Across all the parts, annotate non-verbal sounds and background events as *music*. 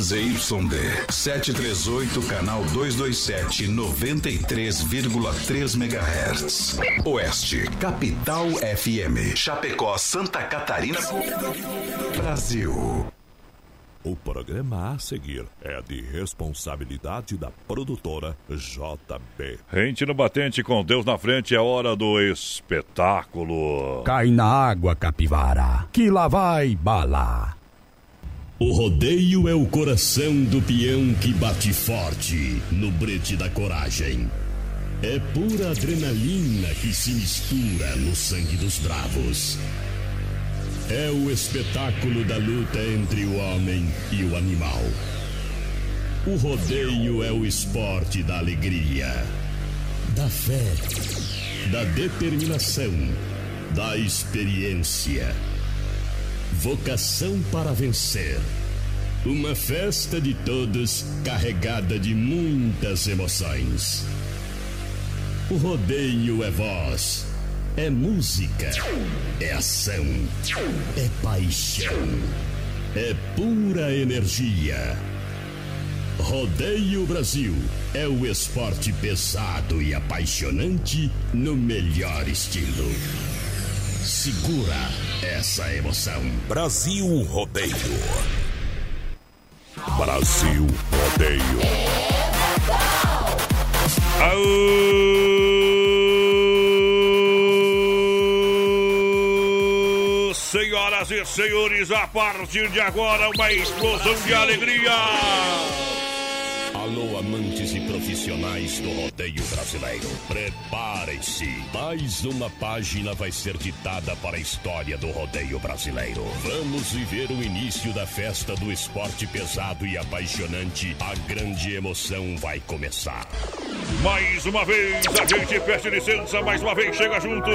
ZYD 738, canal 227, 93,3 MHz. Oeste, Capital FM. Chapecó, Santa Catarina, Brasil. O programa a seguir é de responsabilidade da produtora JB. Rente no batente com Deus na frente é hora do espetáculo. Cai na água, capivara, que lá vai bala. O rodeio é o coração do peão que bate forte no brete da coragem. É pura adrenalina que se mistura no sangue dos bravos. É o espetáculo da luta entre o homem e o animal. O rodeio é o esporte da alegria, da fé, da determinação, da experiência. Vocação para vencer. Uma festa de todos carregada de muitas emoções. O rodeio é voz, é música, é ação, é paixão, é pura energia. Rodeio Brasil é o esporte pesado e apaixonante no melhor estilo. Segura essa emoção. Brasil Rodeio. Brasil Rodeio. Aô! Senhoras e senhores, a partir de agora, uma explosão de alegria! Alô, amantes profissionais do rodeio brasileiro. Preparem-se. Mais uma página vai ser ditada para a história do rodeio brasileiro. Vamos viver o início da festa do esporte pesado e apaixonante. A grande emoção vai começar. Mais uma vez, a gente pede licença, mais uma vez chega junto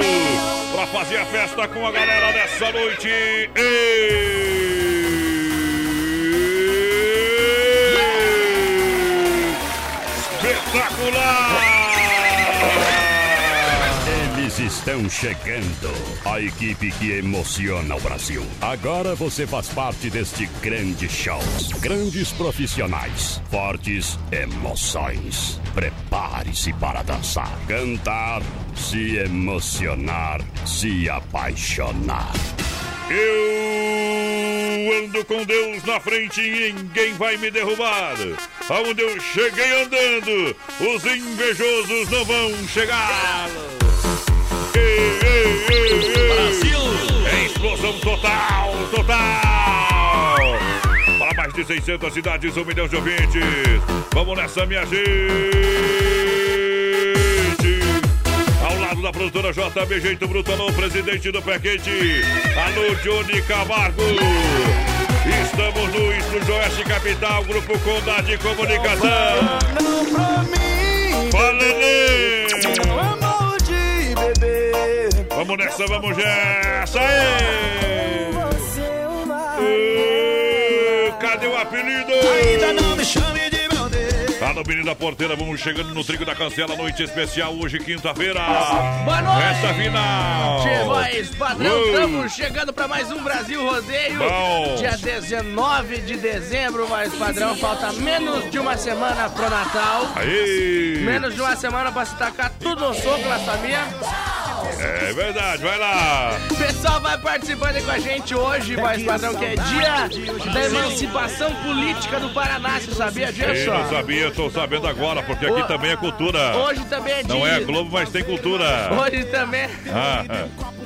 pra fazer a festa com a galera dessa noite. Espetacular! Eles estão chegando. A equipe que emociona o Brasil. Agora você faz parte deste grande show. Grandes profissionais, fortes emoções. Prepare-se para dançar, cantar, se emocionar, se apaixonar. Eu ando com Deus na frente e ninguém vai me derrubar. Aonde eu cheguei andando, os invejosos não vão chegar. Ei, ei, ei. Brasil! É explosão total, total. Para mais de 600 cidades, um milhão de ouvintes. Vamos nessa, minha gente. Da produtora JB Jeito Bruto, alô, presidente do Pé Quente. Alô, Johnny Camargo. Estamos no Estúdio Oeste Capital, Grupo Conda de Comunicação. Fala, Lelê. Vamos nessa, vamos nessa. Ê, Cadê o apelido? Ainda não me chame no Menino da Porteira, vamos chegando no Trigo da Cancela, noite especial, hoje, quinta-feira. Boa noite! Essa final! Tchê, voz padrão, Uou. estamos chegando para mais um Brasil Rodeio. Bom. Dia 19 de dezembro, voz padrão. Falta menos de uma semana pro Natal. Aí! Menos de uma semana pra se tacar tudo no soco na família. É verdade, vai lá! O pessoal vai participando aí com a gente hoje, voz padrão, que é dia da emancipação política do Paraná. Você sabia disso? Não sabia, tô sabendo agora, porque aqui Ô, também é cultura. Hoje também é dia. Não é Globo, mas tem cultura. Hoje também. Ah, ah.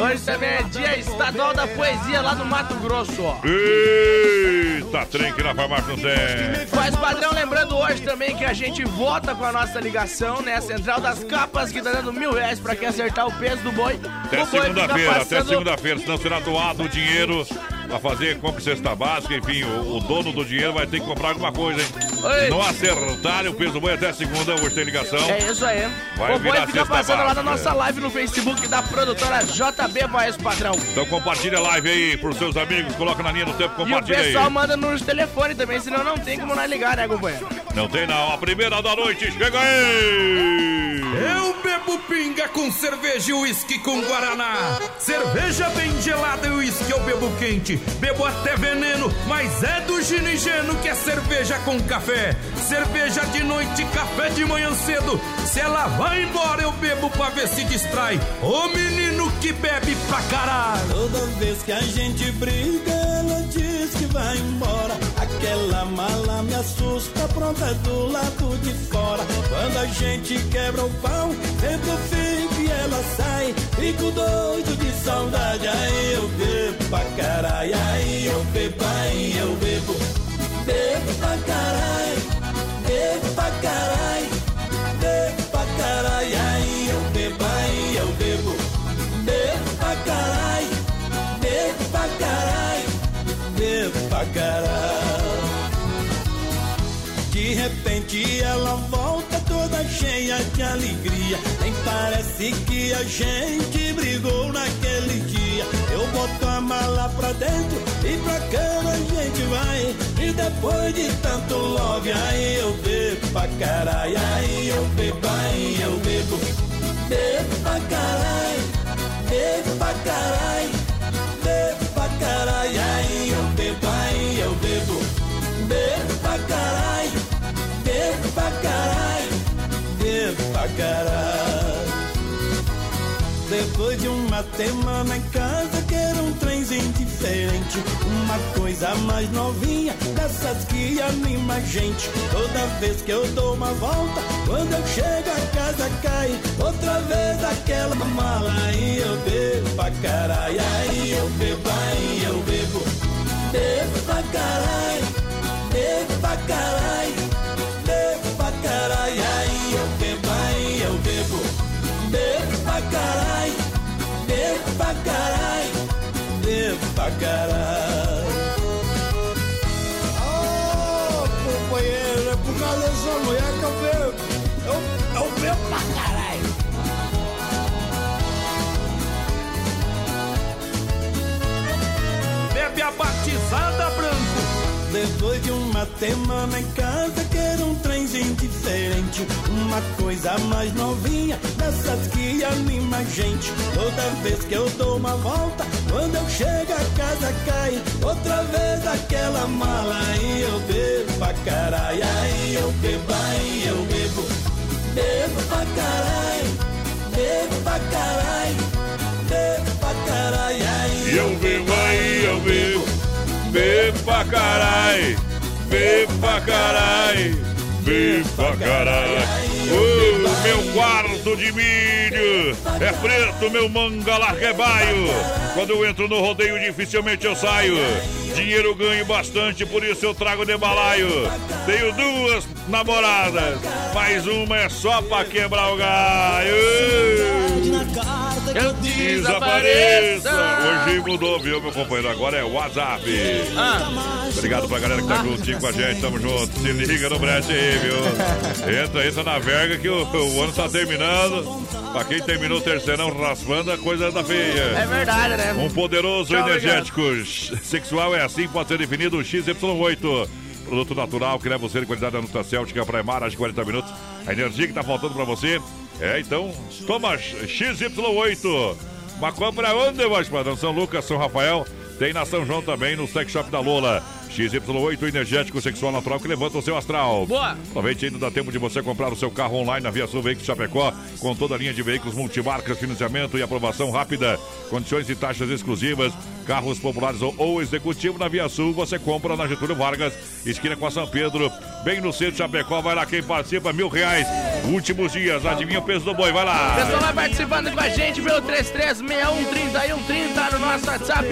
Hoje também é dia estadual da poesia lá no Mato Grosso, ó. Eita, trem que na farmácia não tem. Faz padrão, lembrando hoje também que a gente vota com a nossa ligação, né? Central das Capas, que tá dando mil reais pra quem acertar o peso do boi. Até segunda-feira, até passando- segunda-feira, senão será doado o dinheiro pra fazer compra cesta básica, enfim, o, o dono do dinheiro vai ter que comprar alguma coisa, hein? Oi. Não acertarem o peso do boi até segunda, hoje tem ligação. É isso aí. Vai o boi fica passando lá na básica. nossa live no Facebook da produtora JB Voz Padrão. Então compartilha a live aí pros seus amigos, coloca na linha do tempo, E o compartilha pessoal aí. manda nos telefones também, senão não tem como nós ligar, né, companheiro? Não tem não, a primeira da noite, chega aí! Eu bebo pinga com cerveja e uísque com guaraná. Cerveja bem gelada e uísque eu bebo quente. Bebo até veneno, mas é do ginigeno que é cerveja com café. Cerveja de noite, café de manhã cedo. Se ela vai embora, eu bebo pra ver se distrai. Ô menino que bebe pra caralho. Toda vez que a gente briga, ela diz que vai embora. Aquela mala me assusta, pronta do lado de fora. Quando a gente quebra o pau, sempre fico e ela sai. Fico doido de saudade, aí eu bebo pra caralho. Aí eu bebo, aí eu bebo. Bebo pra caralho, bebo pra caralho. Repente ela volta toda cheia de alegria. Nem parece que a gente brigou naquele dia. Eu boto a mala pra dentro e pra cama a gente vai. E depois de tanto love, aí eu bebo pra caralho. Aí eu bebo, aí eu bebo. Bebo pra caralho, bebo pra caralho. Bebo pra caralho, aí eu bebo, pra caralho. Depois de uma semana em casa, quero um trenzinho diferente. Uma coisa mais novinha, dessas que anima a gente. Toda vez que eu dou uma volta, quando eu chego a casa cai. Outra vez aquela mala, aí eu bebo pra caralho. Aí eu bebo, aí eu bebo. Bebo pra caralho, bebo pra caralho. Pra caralho, bebo pra caralho, bebo pra caralho. Ô, companheiro, é por causa dessa mulher que eu bebo. Eu, eu bebo pra caralho. Bebe a batizada. Depois de uma semana em casa, quero um trenzinho diferente. Uma coisa mais novinha, dessas que anima a gente. Toda vez que eu dou uma volta, quando eu chego a casa cai. Outra vez aquela mala, aí eu bebo pra caralho. Aí eu bebo, aí eu bebo. Bebo pra caralho, bebo pra caralho. Bebo pra caralho, aí Eu bebo aí, eu bebo. Bebo pra carai. Bebo pra carai. Bebo pra carai. Ô, meu quarto de milho é preto, meu manga larga é baio. Quando eu entro no rodeio, dificilmente eu saio. Dinheiro ganho bastante, por isso eu trago de balaio. Tenho duas namoradas, mas uma é só pra quebrar o galho. Eu Desapareça! Hoje mudou, viu, meu companheiro? Agora é WhatsApp. Obrigado pra galera que tá juntinho com a gente, tamo junto. Se liga no brete aí, viu? Entra, entra na verga que o, o ano tá terminando. Pra quem terminou o terceirão raspando, a coisa tá feia. É verdade, né? Um poderoso Tchau, energético sexual é assim, pode ser definido o XY8. Produto natural que leva você de qualidade da Nutracêutica para mais de 40 minutos. A energia que tá faltando para você. É, então, toma XY8. Uma compra onde, voz padrão? São Lucas, São Rafael. Tem na São João também, no Sex Shop da Lola. XY8 energético sexual natural que levanta o seu astral. Boa! Aproveite ainda, dá tempo de você comprar o seu carro online na Via Sul Veículos Chapecó, com toda a linha de veículos multimarcas, financiamento e aprovação rápida, condições e taxas exclusivas, carros populares ou, executivo na Via Sul, você compra na Getúlio Vargas, esquina com a São Pedro, bem no centro de Chapecó, vai lá quem participa, mil reais, últimos dias, adivinha o peso do boi, vai lá! Pessoal vai participando com a gente pelo 33613130 no nosso WhatsApp,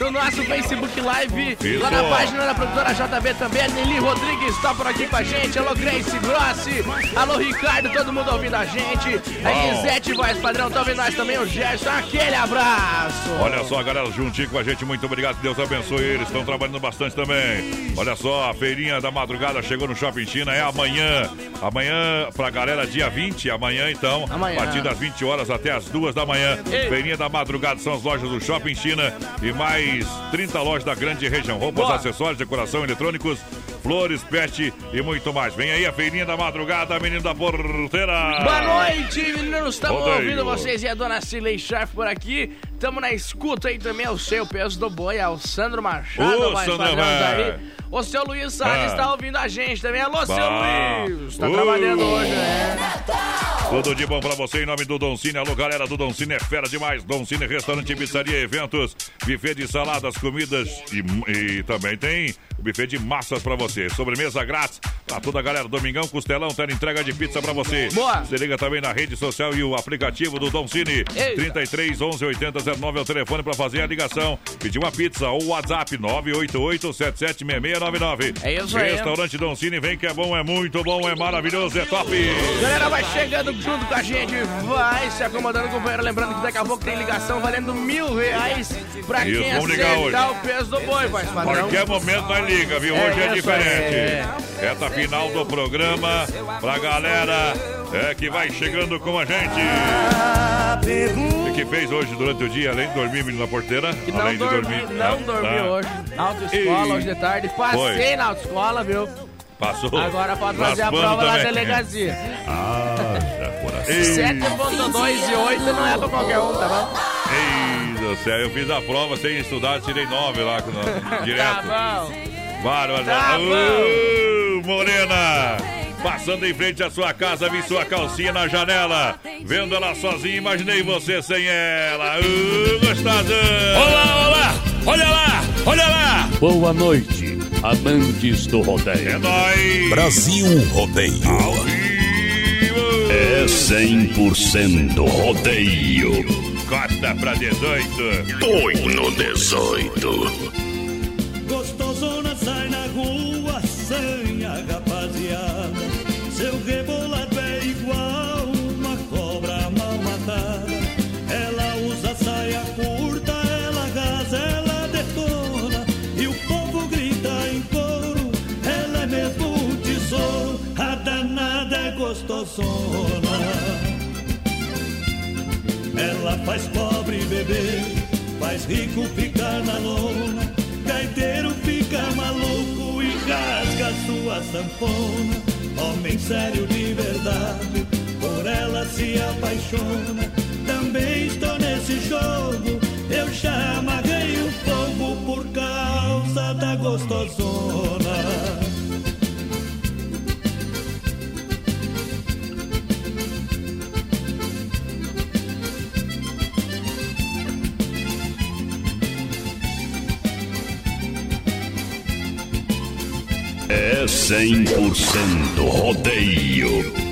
no nosso Facebook Live, Isso. lá na página da produtora JB também. A Nelly Rodrigues está por aqui com a gente. Alô, Grace Grossi. Alô, Ricardo, todo mundo ouvindo a gente. A Bom. Gisete Voz Padrão, tá ouvindo nós também. O Gerson, aquele abraço. Olha só, galera, juntinho com a gente, muito obrigado, Deus abençoe eles, estão trabalhando bastante também. Olha só, a feirinha da madrugada chegou no Shopping China, é amanhã. Amanhã, pra galera, dia 20, amanhã então, Amanhã. a partir das 20 horas até as 2 da manhã. Ei. Feirinha da madrugada são as lojas do Shopping China e mais mais 30 lojas da grande região. Roupas, Boa. acessórios, decoração, eletrônicos, flores, pet e muito mais. Vem aí a feirinha da madrugada, menino da porteira. Boa noite, meninos. Estamos ouvindo vocês e a dona Cilei Schaff por aqui. Estamos na escuta aí também o seu peso do boi, é o Sandro Machado. Ô, mais Sandro, aí. O seu Luiz Salles Ah. está ouvindo a gente também. Alô, seu Bah. Luiz. Tá Uh. trabalhando hoje, né? Tudo de bom pra você em nome do Don Cine. Alô, galera do Don Cine é fera demais. Don Cine, restaurante, pizzaria, eventos, buffet de saladas, comidas e, e também tem o buffet de massas pra você. Sobremesa grátis pra toda a galera. Domingão, Costelão, tem entrega de pizza pra você. Boa. Você liga também na rede social e o aplicativo do Don Cine. Eita. 33 11 80 09 é o telefone pra fazer a ligação. Pedir uma pizza ou WhatsApp 988 776699. É isso aí. Restaurante Don Cine, vem que é bom, é muito bom, é maravilhoso, é top. Galera, vai chegando junto com a gente, vai se acomodando, companheiro. Lembrando que daqui a pouco tem ligação valendo mil reais pra Isso, quem acertar o peso do boi, vai, padrão. Qualquer momento nós liga, viu? É Hoje é isso diferente. aí. Reta final do programa pra galera é, que vai chegando com a gente. E que fez hoje durante o dia, além de dormir na porteira? Que não além de dormi, dormir. não Ah, dormi tá. hoje. Na autoescola, Ei. hoje de tarde. Passei Foi. na autoescola, viu? Passou. Agora pode fazer a prova na também. delegacia. Ah, já coração. *laughs* Ei, 7.2 e 8 não é pra qualquer um, tá bom? ei do céu, eu fiz a prova sem estudar, tirei nove lá no, *laughs* direto. Tá bom. Bárbara. Tá Uh, Morena. Passando em frente à sua casa, vi sua calcinha na janela. Vendo ela sozinha, imaginei você sem ela. Uh, gostosa. Olá, olá! Olha lá! Olha lá! Boa noite, amantes do rodeio. É nóis. Brasil Rodeio. Ao vivo. É 100% rodeio. Cota pra 18. Põe no 18. Gostosona sai na rua sem gostosona. Ela faz pobre beber, faz rico ficar na lona. Gaiteiro fica maluco e rasga sua sanfona. Homem sério de verdade, por ela se apaixona. Também estou nesse jogo, eu já amarrei o fogo por causa da gostosona. É 100% rodeio.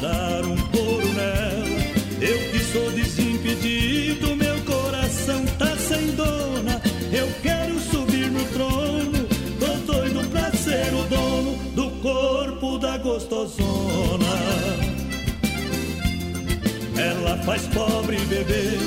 Dar um couro nela. Eu que sou desimpedido, meu coração tá sem dona. Eu quero subir no trono, tô doido pra ser o dono do corpo da gostosona. Ela faz pobre beber,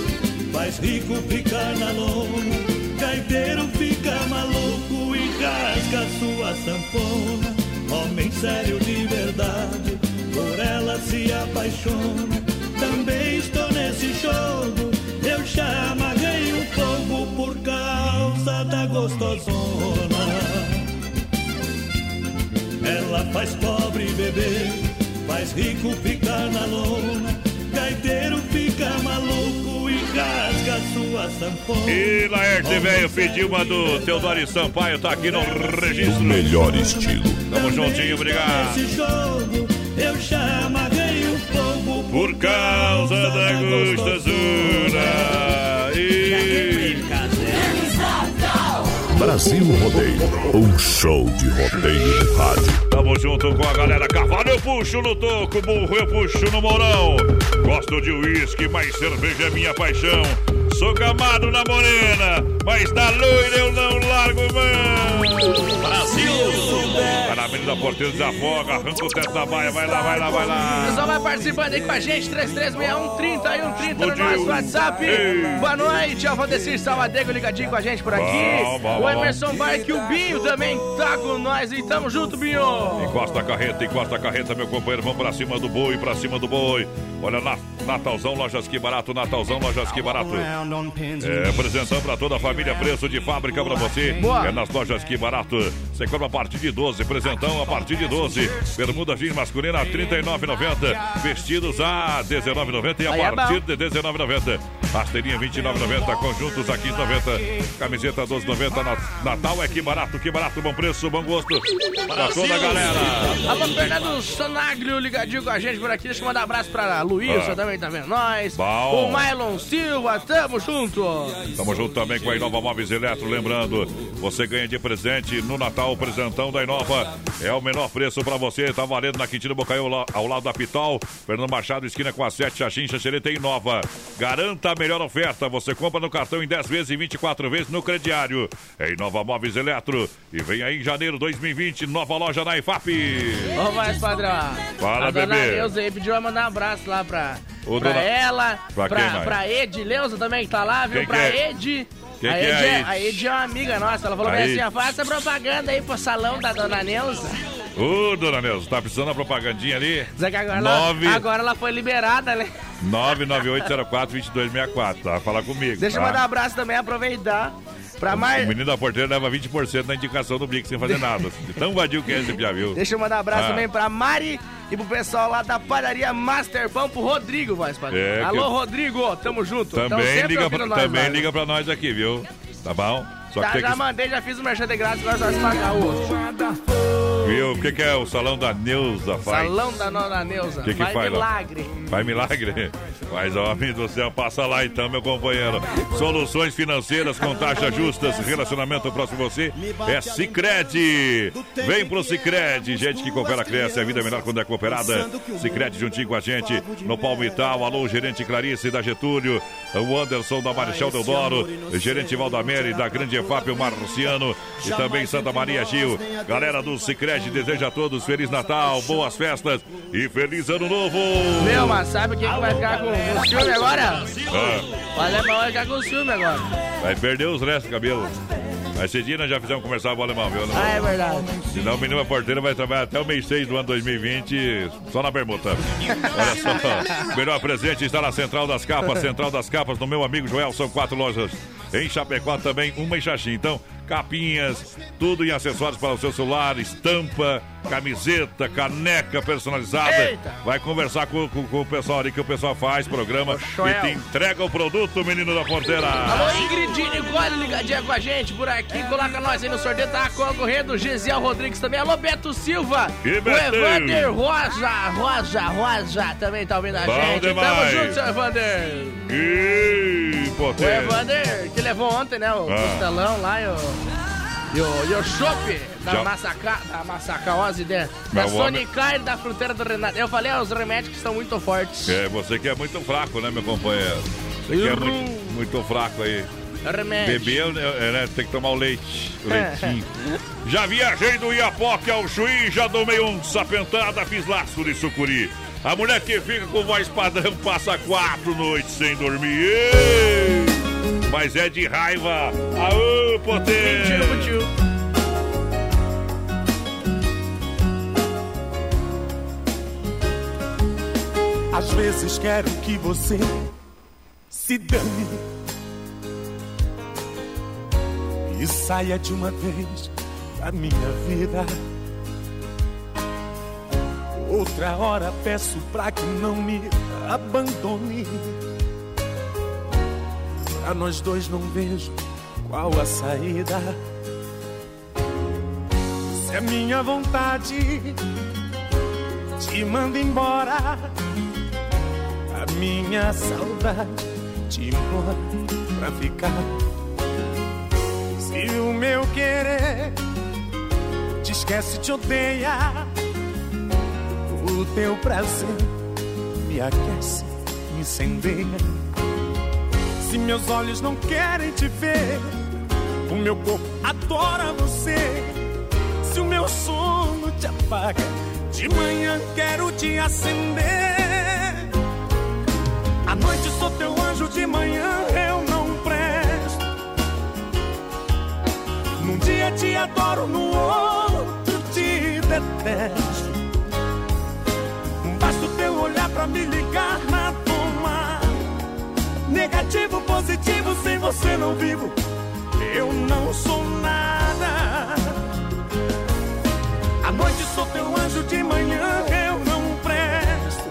faz rico ficar na lona. Gaiteiro fica maluco e rasga sua sanfona. Homem sério de verdade, por ela se apaixona. Também estou nesse jogo, eu já amarrei um fogo por causa da gostosona. Ela faz pobre beber, faz rico ficar na lona. Gaiteiro fica maluco e rasga sua sanfona. E Laerte, velho, pediu uma do Teodoro Sampaio, tá aqui no registro. Melhor estilo. Tamo juntinho, obrigado. Eu já amarrei o fogo Por causa da gostosura. E... Brasil Rodeio. Um show de rodeio de rádio. Tamo junto com a galera. Cavalo eu puxo no toco, burro eu puxo no morão. Gosto de uísque, mas cerveja é minha paixão. Sou gamado na morena, mas da loira eu não largo mão. Brasil! Vai na Avenida Porteiro, desafoga, arranca o teto da baia, vai lá, vai lá, vai lá. Pessoal, vai participando aí com a gente, 3361 30 e 130 no nosso WhatsApp. Ei. Boa noite, Alvandecir Salvadego ligadinho com a gente por aqui. Bom, bom, o. Emerson Barque e o Binho também tá com nós e tamo junto, Binho. Encosta a carreta, encosta a carreta, meu companheiro. Vamos pra cima do boi, pra cima do boi. Olha, na, Natalzão, lojas que barato, Natalzão, lojas que barato. É, apresentando pra toda a família, preço de fábrica pra você. Boa. É nas lojas que barato. Você compra a partir de 12, presentão a partir de 12. Bermuda jeans masculina a R$ 39,90. Vestidos a R$ 19,90 e a é partir de R$ 19,90. Rasteirinha R$ 29,90. Conjuntos a R$ 15,90. Camiseta R$ 12,90. Na- Natal é que barato, que barato, bom preço, bom gosto. Pra toda a galera. Alô, Fernando Sonaglio ligadinho com a gente por aqui. Deixa eu mandar um abraço pra Luísa Ah. também, tá vendo nós. Bom. O Mylon Silva, tamo junto. Tamo junto também com a Inova Móveis Eletro. Lembrando, você ganha de presente no Natal o presentão da Inova. É o menor preço pra você. Tá valendo na Quintino Bocaiu, ao lado da Pitol. Fernando Machado, esquina com a 7, Xaxim, Xaxereta e Inova. Garanta a melhor oferta. Você compra no cartão em 10 vezes e 24 vezes no crediário. É Inova Móveis Eletro. E vem aí em janeiro 2020, nova loja na IFAP. Ô, mais padrão. Fala, a dona bebê. Neuza aí pediu mandar um abraço lá pra, Ô, pra dona- ela, Pra pra, pra Ed Leuza também que tá lá, viu? Quem pra que é? Ed. Quem a, que Ed é a é, Ed? a Ed é uma amiga nossa. Ela falou A bem Ed. assim: faça propaganda aí pro salão da dona Neuza. Ô, dona Neuza, tá precisando da propagandinha ali? Dizer que agora, Nove- ela, agora ela foi liberada, né? 99804-2264. Tá? Fala comigo. Deixa eu tá? mandar um abraço também, aproveitar. Pra Mar... O menino da porteira leva 20% na indicação do Blix sem fazer nada. *laughs* Tão vadio que é esse, já viu? Deixa eu mandar um abraço Ah. também pra Mari e pro pessoal lá da padaria Master Pão, pro Rodrigo, voz padrão. É, que- Alô, Rodrigo, tamo junto. Também, liga pra, nós também liga pra nós aqui, viu? Tá bom? Só que Tá, já que. mandei, já fiz o merchan de graça, agora só se pagar o outro. Viu? O que, que é o salão da Neuza faz? Salão da Nona Neuza. Que que faz lá? milagre. Faz milagre? Mas, homem do céu, passa lá então, meu companheiro. Soluções financeiras com taxas justas, relacionamento próximo a você é Cicred. Vem pro Cicred, gente que coopera cresce, a vida é melhor quando é cooperada. Cicred juntinho com a gente no Palmital. Alô, gerente Clarice da Getúlio, o Anderson da Marechal Deodoro, gerente Valdamere da Grande EFAP, o Marciano e também Santa Maria Gil. Galera do Cicred deseja a todos Feliz Natal, boas festas e feliz ano novo. Meu, mas sabe quem que vai ficar com o ciúme agora? Ah. O alemão vai ficar com o ciúme agora. Vai perder os restos do cabelo. Mas cedinho nós já fizemos comercial pro alemão, viu? Ah, é verdade. Senão o menino porteiro vai trabalhar até o mês 6 do ano 2020 só na bermuda. Olha só, o melhor presente está na Central das Capas. Central das Capas, do meu amigo Joel, são quatro lojas. Em Chapecó também, uma em Xaxim. Então, capinhas, tudo em acessórios para o seu celular, estampa, camiseta, caneca personalizada. Eita! Vai conversar com, com- com o pessoal ali que o pessoal faz programa e te entrega o produto, menino da porteira. Alô, Ingrid Nicole ligadinha com a gente por aqui. Coloca nós aí no sorteio. Tá concorrendo. Gesiel Rodrigues também. Alô, Beto Silva. E o? Evander Rosa, Rosa, Rosa também tá ouvindo a Bom gente. Tamo demais. junto, seu Evander. Ih, O potência. Evander, que levou ontem, né? O Ah. costelão lá e o. E o, e o chopp da Já- Massaca, da Massacaose, né? Da o homem- e da fruteira do Renato. Eu falei, ah, os remédios que são muito fortes. É, você que é muito fraco, né, meu companheiro? Você que é muito, muito fraco aí. Remédio. Bebeu, né, é, né, tem que tomar o leite, o leitinho. já viajei do Iapoque ao Chuí, já domei um sapentada, fiz laço de sucuri. A mulher que fica com voz padrão passa quatro noites sem dormir. Ei! Mas é de raiva. Aô, potência! Tio. Às vezes quero que você se dane e saia de uma vez da minha vida. Outra hora peço pra que não me abandone. Pra nós dois não vejo qual a saída. Se é minha vontade te manda embora. A minha saudade te implora pra ficar. Se o meu querer te esquece, te odeia. O teu prazer me aquece, me incendeia. Se meus olhos não querem te ver, o meu corpo adora você. Se o meu sono te apaga, de manhã quero te acender. À noite sou teu anjo, de manhã eu não presto. Num dia te adoro, no outro te detesto. Pra me ligar na toma. Negativo, positivo, sem você não vivo. Eu não sou nada. À noite sou teu anjo, de manhã eu não presto.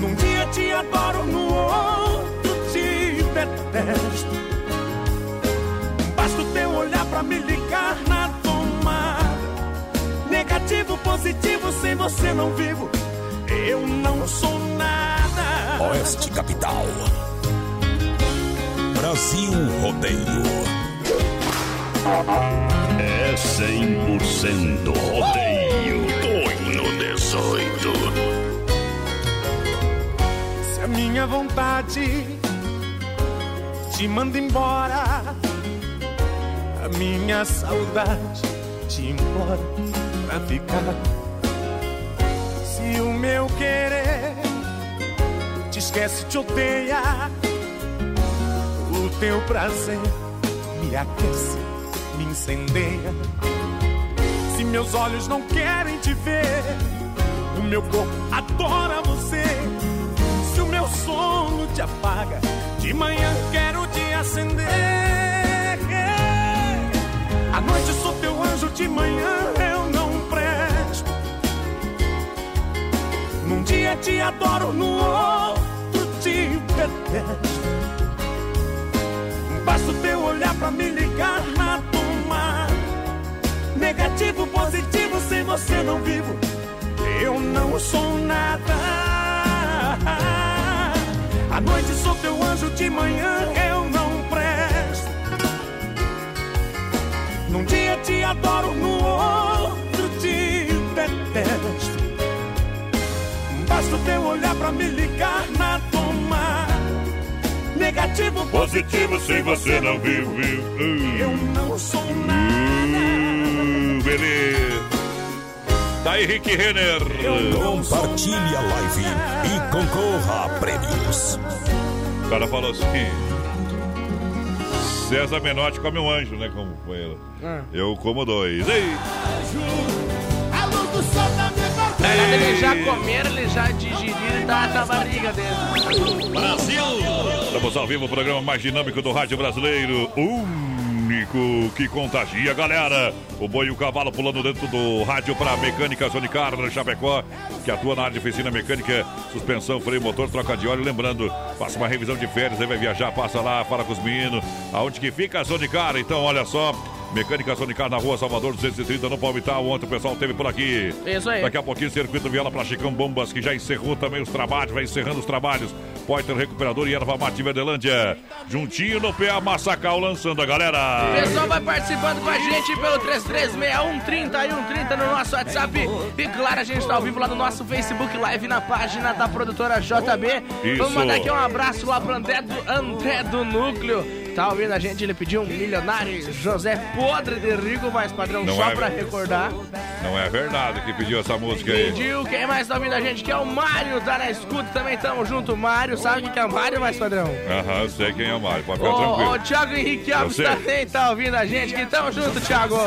Num dia te adoro, no outro te detesto. Basta o teu olhar pra me ligar na tomada. Negativo, positivo, sem você não vivo. Eu não sou nada. Oeste Capital. Brasil Rodeio. É 100% rodeio. Põe no 18. Se a minha vontade te manda embora, a minha saudade te implora pra ficar. Se o meu querer te esquece, te odeia, o teu prazer me aquece, me incendeia. Se meus olhos não querem te ver, o meu corpo adora você. Se o meu sono te apaga, de manhã quero te acender. À noite sou teu anjo, de manhã Num dia te adoro, no outro te detesto. Basta o teu olhar pra me ligar na tomada. Negativo, positivo, sem você não vivo. Eu não sou nada. À noite sou teu anjo, de manhã eu não presto. Num dia te adoro, no outro teu olhar pra me ligar na tomada. Negativo, Positivo sem você não vive. Eu não sou nada. Uh, beleza. Daí, Rick Renner. Compartilhe a live e concorra a prêmios. O cara falou assim. César Menotti come um anjo, né? Como foi ela. Ah. Eu como dois. Ei! Eles já comeram, eles já digeriram e tá na barriga deles. Brasil! Estamos ao vivo, o programa mais dinâmico do rádio brasileiro. Único que contagia, galera. O boi e o cavalo pulando dentro do rádio para Mecânica Zonicar Chapecó, que atua na área de oficina mecânica, suspensão, freio, motor, troca de óleo. Lembrando, faça uma revisão de férias, aí vai viajar, passa lá, fala com os meninos. Aonde que fica a Zonicar? Então, olha só. Mecânica Sonicar na rua Salvador 230, no Palmital. Ontem o pessoal teve por aqui. Isso aí. Daqui a pouquinho, Circuito Viola para Chicão Bombas, que já encerrou também os trabalhos, vai encerrando os trabalhos. Poiter Recuperador e Erva Mate Verdelândia. Juntinho no PA Massacal, lançando a O galera. pessoal vai participando com a gente pelo 336130 e 130 no nosso WhatsApp. E claro, a gente está ao vivo lá no nosso Facebook Live na página da produtora JB. Isso. Vamos mandar aqui um abraço lá pro André do, André do Núcleo. Tá ouvindo a gente? Ele pediu um milionário José Podre de Rico, mas padrão, Não só é, pra recordar. Não é verdade que pediu essa música aí. Pediu, quem mais tá ouvindo a gente? Que é o Mário, tá na escuta também, tamo junto. Mário, sabe o que é o Mário, mais padrão? Aham, eu sei quem é o Mário, pode ficar Ô, tranquilo. ô, Thiago Henrique Alves também tá ouvindo a gente, que tamo junto, Thiago.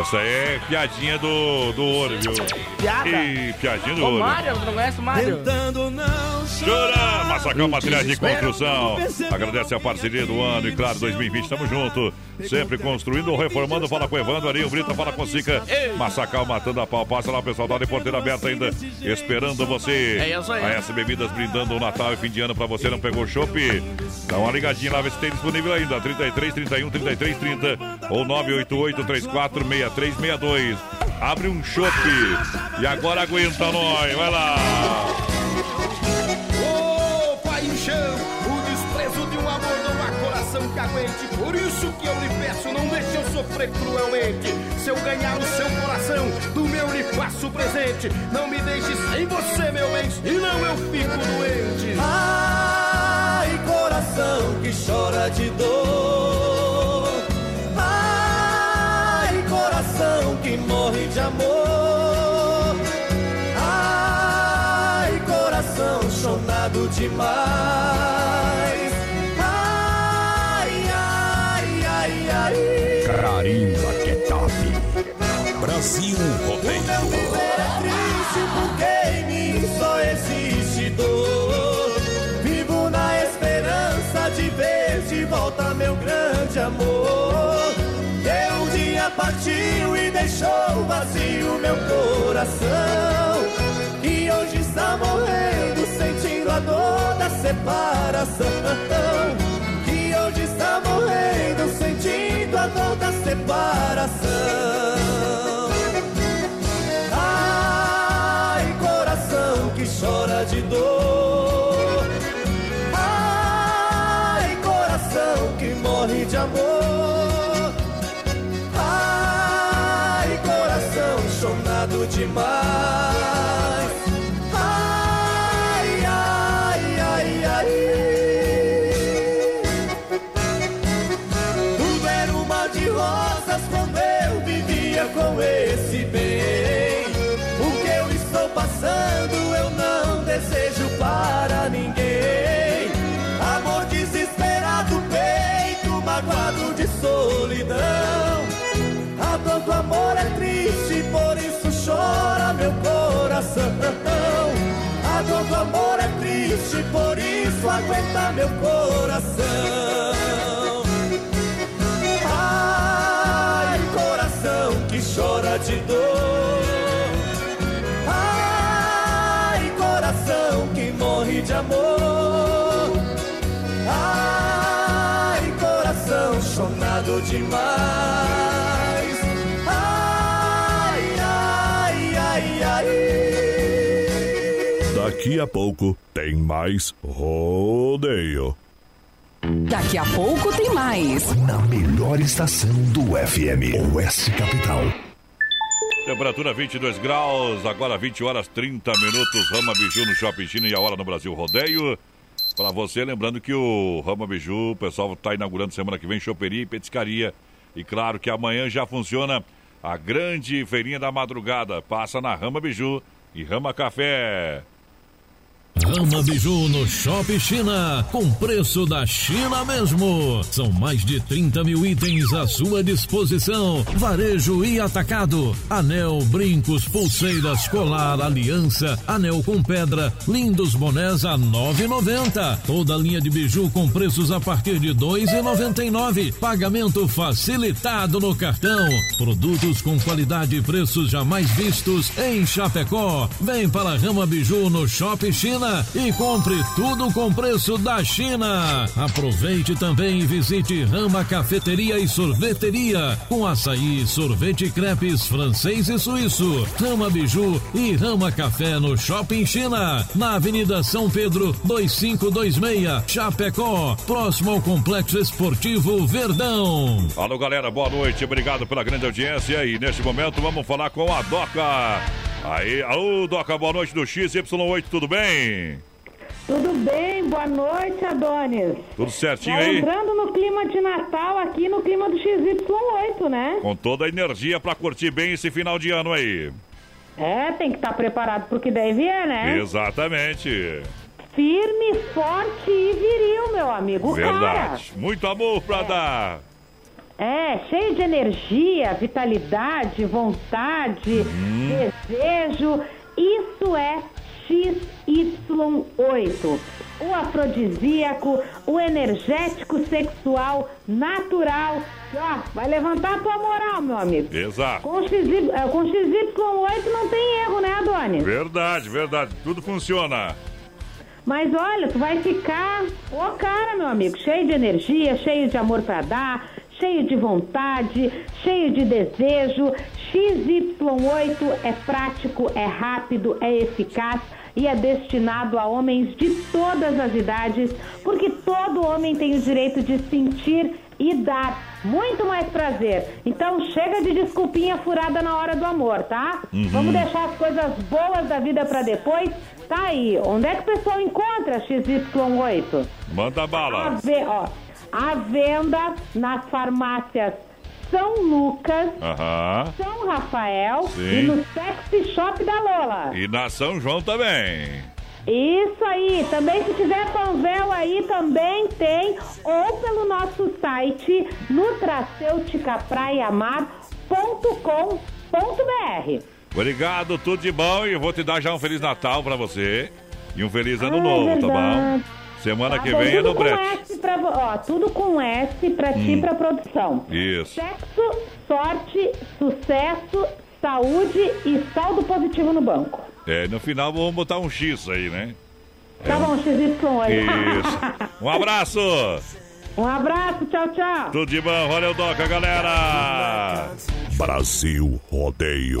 Essa aí é piadinha do, do ouro, viu? Piada? Ih, piadinha do Ô, ouro. Mário, você não conhece o Mário? Tentando não Chora! Massacal Materiais de Construção. Agradece a parceria do ano e, claro, 2020, tamo junto. Sempre construindo ou reformando. Fala com o Evandro, Arinho Brito, fala com Sica. Massacal matando a pau. Passa lá, o pessoal tá de porteira aberta ainda, esperando você. É isso aí. A S Bebidas brindando o Natal e fim de ano pra você. Não pegou chopp? Dá uma ligadinha lá, vê se tem disponível ainda. 33, 31, 33, 30 ou 988 34 6362. Abre um chopp e agora aguenta nós. Vai lá. Que aguente. Por isso que eu lhe peço, não deixe eu sofrer cruelmente. Se eu ganhar o seu coração, do meu lhe faço presente. Não me deixe sem você, meu bem, senão eu fico doente. Ah, que chora de dor. Ai, coração que morre de amor. Ai, coração chonado demais. É top. Brasil Rodeio. Meu viver é triste porque em mim só existe dor. Vivo na esperança de ver de volta meu grande amor. Que um dia partiu e deixou vazio meu coração. E hoje está morrendo, sentindo a dor da separação. Separação. Coração. A dor do amor é triste, por isso aguenta meu coração. Ai, coração que chora de dor. Daqui a pouco tem mais rodeio. Daqui a pouco tem mais. Na melhor estação do FM, Oeste Capital. Temperatura 22 graus, agora 20 horas 30 minutos. Rama Biju no Shopping China e a hora no Brasil Rodeio. Para você, lembrando que o Rama Biju, o pessoal está inaugurando semana que vem choperia e petiscaria. E claro que amanhã já funciona a grande feirinha da madrugada. Passa na Rama Biju e Rama Café. Rama Biju no Shopping China, com preço da China mesmo. São mais de 30 mil itens à sua disposição. Varejo e atacado. Anel, brincos, pulseiras, colar, aliança, anel com pedra, lindos bonés a 9,90. Toda linha de biju com preços a partir de 2,99. Pagamento facilitado no cartão. Produtos com qualidade e preços jamais vistos em Chapecó. Vem para Rama Biju no Shopping China e compre tudo com preço da China. Aproveite também e visite Rama Cafeteria e Sorveteria com açaí, sorvete crepes francês e suíço. Rama Biju e Rama Café no Shopping China, na Avenida São Pedro 2526, Chapecó, próximo ao Complexo Esportivo Verdão. Alô, galera, boa noite, obrigado pela grande audiência. E neste momento vamos falar com a Doca. Aí, alô, Doca, boa noite do XY8, tudo bem? Tudo bem, boa noite, Adonis. Tudo certinho Já aí? entrando no clima de Natal aqui, no clima do XY8, né? Com toda a energia pra curtir bem esse final de ano aí. É, tem que estar preparado pro que daí vier, né? Exatamente. Firme, forte e viril, meu amigo. Cara. Verdade. Muito amor pra dar. É, cheio de energia, vitalidade, vontade, desejo. Isso é XY8. O afrodisíaco, o energético sexual natural. que, Ó, vai levantar a tua moral, meu amigo. Exato. Com, XY, é, com XY8 não tem erro, né, Adonis? Verdade, verdade. Tudo funciona. Mas olha, tu vai ficar, ô cara, meu amigo, cheio de energia, cheio de amor pra dar, cheio de vontade, cheio de desejo. XY8 é prático, é rápido, é eficaz e é destinado a homens de todas as idades, porque todo homem tem o direito de sentir e dar muito mais prazer. Então chega de desculpinha furada na hora do amor, tá? Uhum. Vamos deixar as coisas boas da vida pra depois. Tá aí. Onde é que o pessoal encontra a XY8? Manda A, bala. ve- ó, a venda nas farmácias São Lucas, Aham. São Rafael Sim. e no Sexy Shop da Lola. E na São João também. Isso aí, também se tiver Panvel aí também tem, ou pelo nosso site nutracêuticapraiamar.com.br. Obrigado, tudo de bom. E eu vou te dar já um Feliz Natal pra você. E um Feliz Ano Ah, é Novo, tá bom? Semana Tá que bom, vem é no Brete. Pra, ó, tudo com S pra ti Hum. e pra produção. Isso. Sexo, sorte, sucesso, saúde e saldo positivo no banco. É, no final vamos botar um X aí, né? Tá bom, XY8. Isso. *laughs* Um abraço. um abraço, tchau, tchau. Tudo de bom. Valeu, Doca, galera. Brasil Rodeio.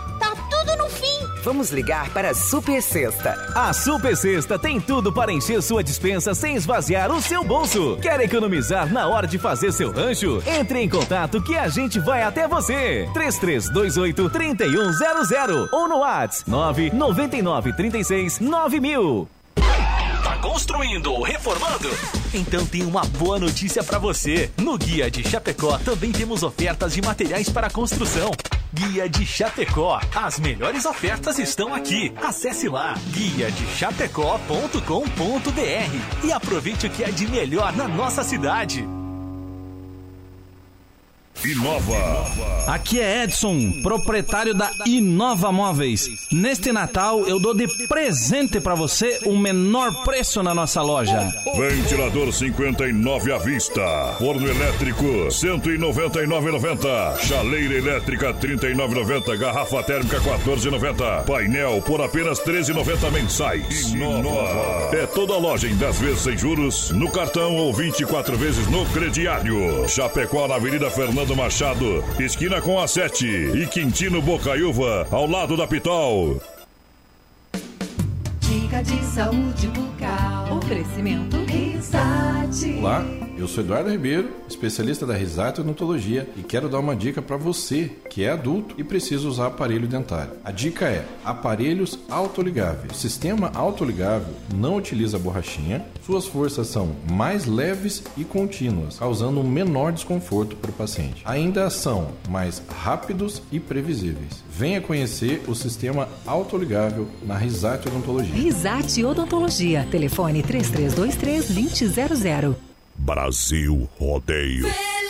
tá tudo no fim. Vamos ligar para a Super Sexta. A Super Sexta tem tudo para encher sua dispensa sem esvaziar o seu bolso. Quer economizar na hora de fazer seu rancho? Entre em contato que a gente vai até você. 3328 3100 ou no WhatsApp 999 36 9000. Tá construindo ou reformando? Então tem uma boa notícia pra você. No Guia de Chapecó também temos ofertas de materiais para construção. Guia de Chapecó. As melhores ofertas estão aqui. Acesse lá guia de chapecó.com.br e aproveite o que é de melhor na nossa cidade. Inova. Aqui é Edson, proprietário da Inova Móveis. Neste Natal eu dou de presente pra você o menor preço na nossa loja. Ventilador 59 à vista. Forno elétrico 199,90. Chaleira elétrica 39,90. Garrafa térmica 14,90. Painel por apenas 13,90 mensais. Inova. É toda loja em 10 vezes sem juros, no cartão ou 24 vezes no crediário. Chapecó na Avenida Fernando Machado, esquina com a 7 e Quintino Bocaiúva, ao lado da Pitol. Dica de saúde bucal. Oferecimento Risate. Olá, eu sou Eduardo Ribeiro, especialista da Risate Odontologia e quero dar uma dica para você que é adulto e precisa usar aparelho dentário. A dica é aparelhos autoligáveis. O sistema autoligável não utiliza borrachinha, suas forças são mais leves e contínuas, causando um menor desconforto para o paciente. Ainda são mais rápidos e previsíveis. Venha conhecer o sistema autoligável na Risate Odontologia. Risate Odontologia. Telefone 3323-2000. Brasil Rodeio.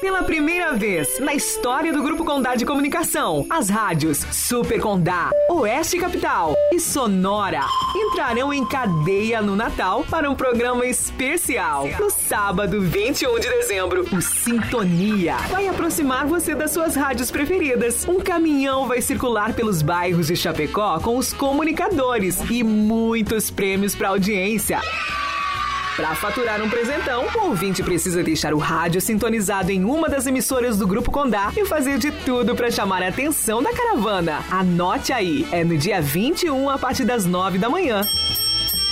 Pela primeira vez na história do Grupo Condá de Comunicação, as rádios Super Condá, Oeste Capital e Sonora entrarão em cadeia no Natal para um programa especial. No sábado, 21 de dezembro, o Sintonia vai aproximar você das suas rádios preferidas. Um caminhão vai circular pelos bairros de Chapecó com os comunicadores e muitos prêmios para audiência. Para faturar um presentão, o ouvinte precisa deixar o rádio sintonizado em uma das emissoras do Grupo Condá e fazer de tudo para chamar a atenção da caravana. Anote aí, é no dia 21 a partir das 9 da manhã.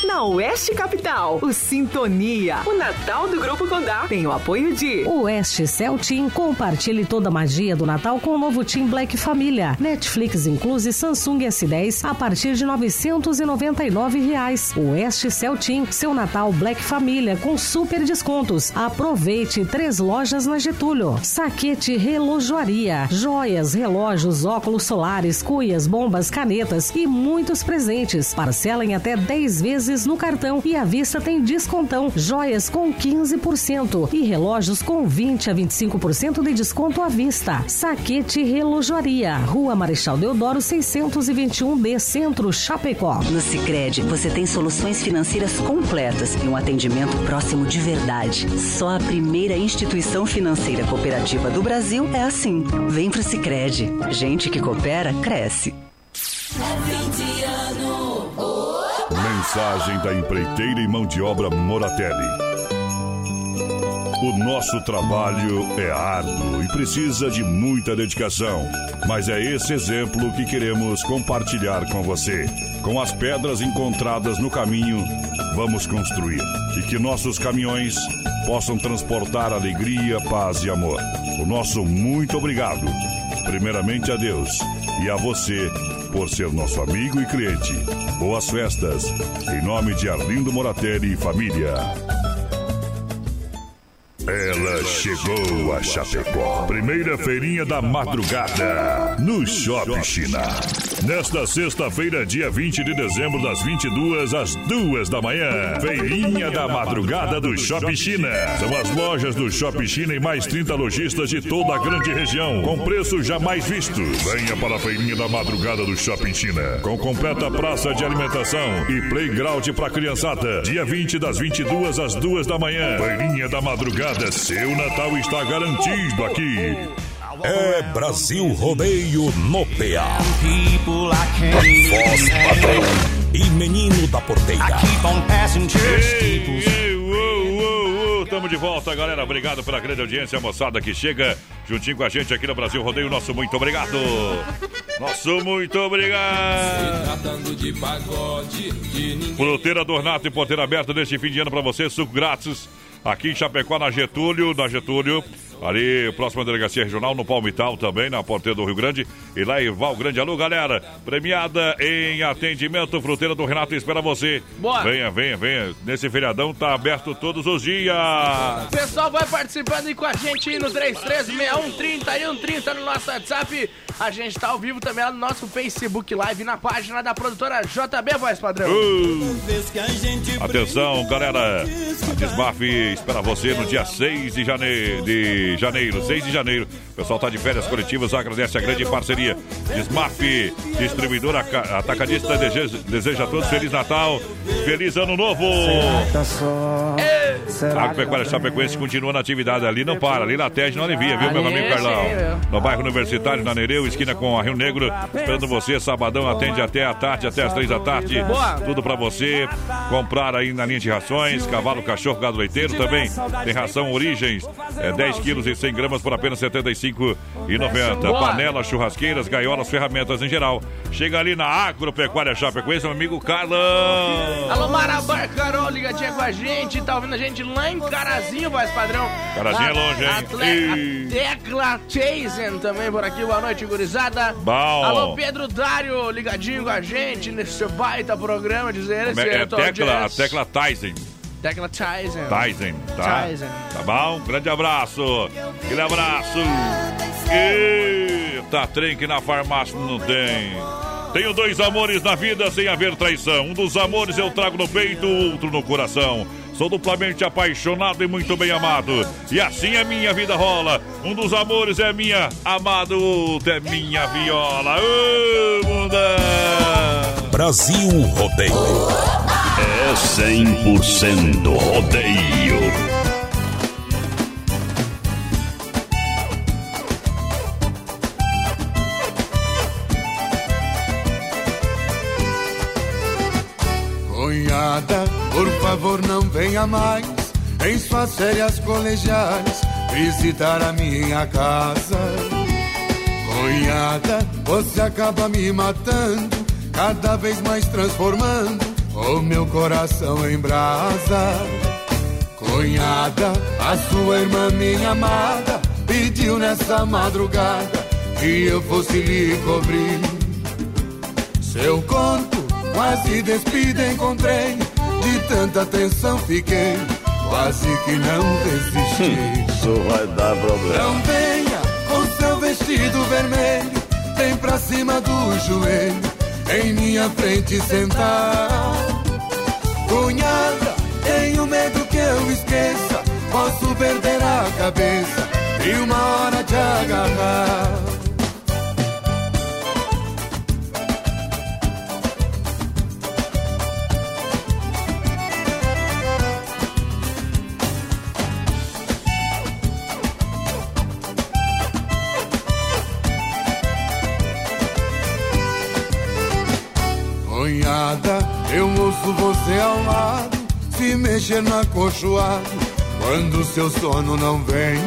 Na Oeste Capital, o Sintonia, o Natal do Grupo Condá, tem o apoio de Oeste Celtim, compartilhe toda a magia do Natal com o novo Team Black Família. Netflix inclui Samsung S10 a partir de 999 reais. Oeste Celtim, seu Natal Black Família com super descontos. Aproveite três lojas na Getúlio. Saquete Relojoaria, joias, relógios, óculos solares, cuias, bombas, canetas e muitos presentes. Parcela em até 10 vezes no cartão e à vista tem descontão. Joias com 15% e relógios com 20 a 25% de desconto à vista. Saquete Relojoaria, Rua Marechal Deodoro 621B, Centro Chapecó. No Sicredi você tem soluções financeiras completas e um atendimento próximo de verdade. Só a primeira instituição financeira cooperativa do Brasil é assim. Vem pro Sicredi. Gente que coopera cresce. Mensagem da empreiteira e mão de obra Moratelli. O nosso trabalho é árduo e precisa de muita dedicação, mas é esse exemplo que queremos compartilhar com você. Com as pedras encontradas no caminho, vamos construir e que nossos caminhões possam transportar alegria, paz e amor. O nosso muito obrigado, primeiramente a Deus e a você por ser nosso amigo e cliente. Boas festas, em nome de Arlindo Moratelli e família. Ela chegou a Chapecó. Primeira feirinha da madrugada no Shopping China. Nesta sexta-feira, dia 20 de dezembro, das 22 às 2 da manhã. Feirinha da madrugada do Shopping China. São as lojas do Shopping China e mais 30 lojistas de toda a grande região, com preços jamais vistos. Venha para a feirinha da madrugada do Shopping China, com completa praça de alimentação e playground para criançada. Dia 20 das 22 às 2 da manhã. Feirinha da madrugada, seu Natal está garantido aqui. É Brasil Rodeio no PA. Voz padrão e menino da porteira. Ei, ei, uou, uou, uou. Tamo de volta, galera. Obrigado pela grande audiência, moçada que chega juntinho com a gente aqui no Brasil Rodeio. Nosso muito obrigado. Nosso muito obrigado. Tratando de pagode, de ninguém. Fruteira do Ornato e porteira aberta neste fim de ano para você, suco grátis. Aqui em Chapecó, na Getúlio, na Getúlio, ali próxima delegacia regional, no Palmital também, na porteira do Rio Grande. E lá em Val Grande. Alô, galera, premiada em atendimento, Fruteira do Renato espera você. Boa. Venha, venha, venha. Nesse feriadão tá aberto todos os dias. O pessoal vai participando aí com a gente aí no 336130 no nosso WhatsApp. A gente tá ao vivo também lá no nosso Facebook Live, na página da produtora JB Voz Padrão. Uh. Atenção, galera. A Desmaf espera você no dia 6 de janeiro. De janeiro, 6 de janeiro pessoal tá de férias coletivas, agradece a grande parceria. Desmap, distribuidora atacadista, deseja, a todos Feliz Natal, Feliz Ano Novo! A Agropecuária é Chapecoense continua na atividade ali, não para, ali na Tege não alivia, viu, meu amigo Carlão? No bairro Universitário, na Nereu, esquina com a Rio Negro, esperando você, sabadão, atende até a tarde, até as três da tarde, tudo para você, comprar aí na linha de rações, cavalo, cachorro, gado leiteiro também, tem ração Origens, é 10 quilos e 100 gramas por apenas 75 35,90. Panelas, churrasqueiras, gaiolas, ferramentas em geral. Chega ali na Agropecuária Chapecoense, meu amigo Carlão. Alô, Marabá, Carol, ligadinha com a gente. Tá ouvindo a gente lá em Carazinho, voz padrão. Carazinho é longe, hein? Atle... Tecla Chasen também por aqui. Boa noite, gurizada. Bom. Alô, Pedro Dário, ligadinho com a gente nesse baita programa, dizer. É, é tecla, a Tecla Tyson. Tecla Chazen. Tyson, tá? Tyson. Tá bom? Grande abraço. Aquele abraço. Eita, trem que na farmácia não tem. Tenho dois amores na vida sem haver traição. Um dos amores eu trago no peito, o outro no coração. Sou duplamente apaixonado e muito bem amado. E assim a minha vida rola. Um dos amores é minha amado, o outro é minha viola. Ô! Brasil Rodeio. É 100% rodeio. Cunhada, por favor não venha mais em suas férias colegiais visitar a minha casa. Cunhada, você acaba me matando, cada vez mais transformando o meu coração em brasa. Cunhada, a sua irmã, minha amada, pediu nessa madrugada que eu fosse lhe cobrir. Seu corpo quase despido encontrei, de tanta tensão fiquei, quase que não resisti. *laughs* Isso vai dar problema. Não venha com seu vestido vermelho, vem pra cima do joelho, em minha frente sentar. Cunhada, tenho medo que eu esqueça, posso perder a cabeça e uma hora te agarrar. Você ao lado, se mexer no acolchoado, quando seu sono não vem.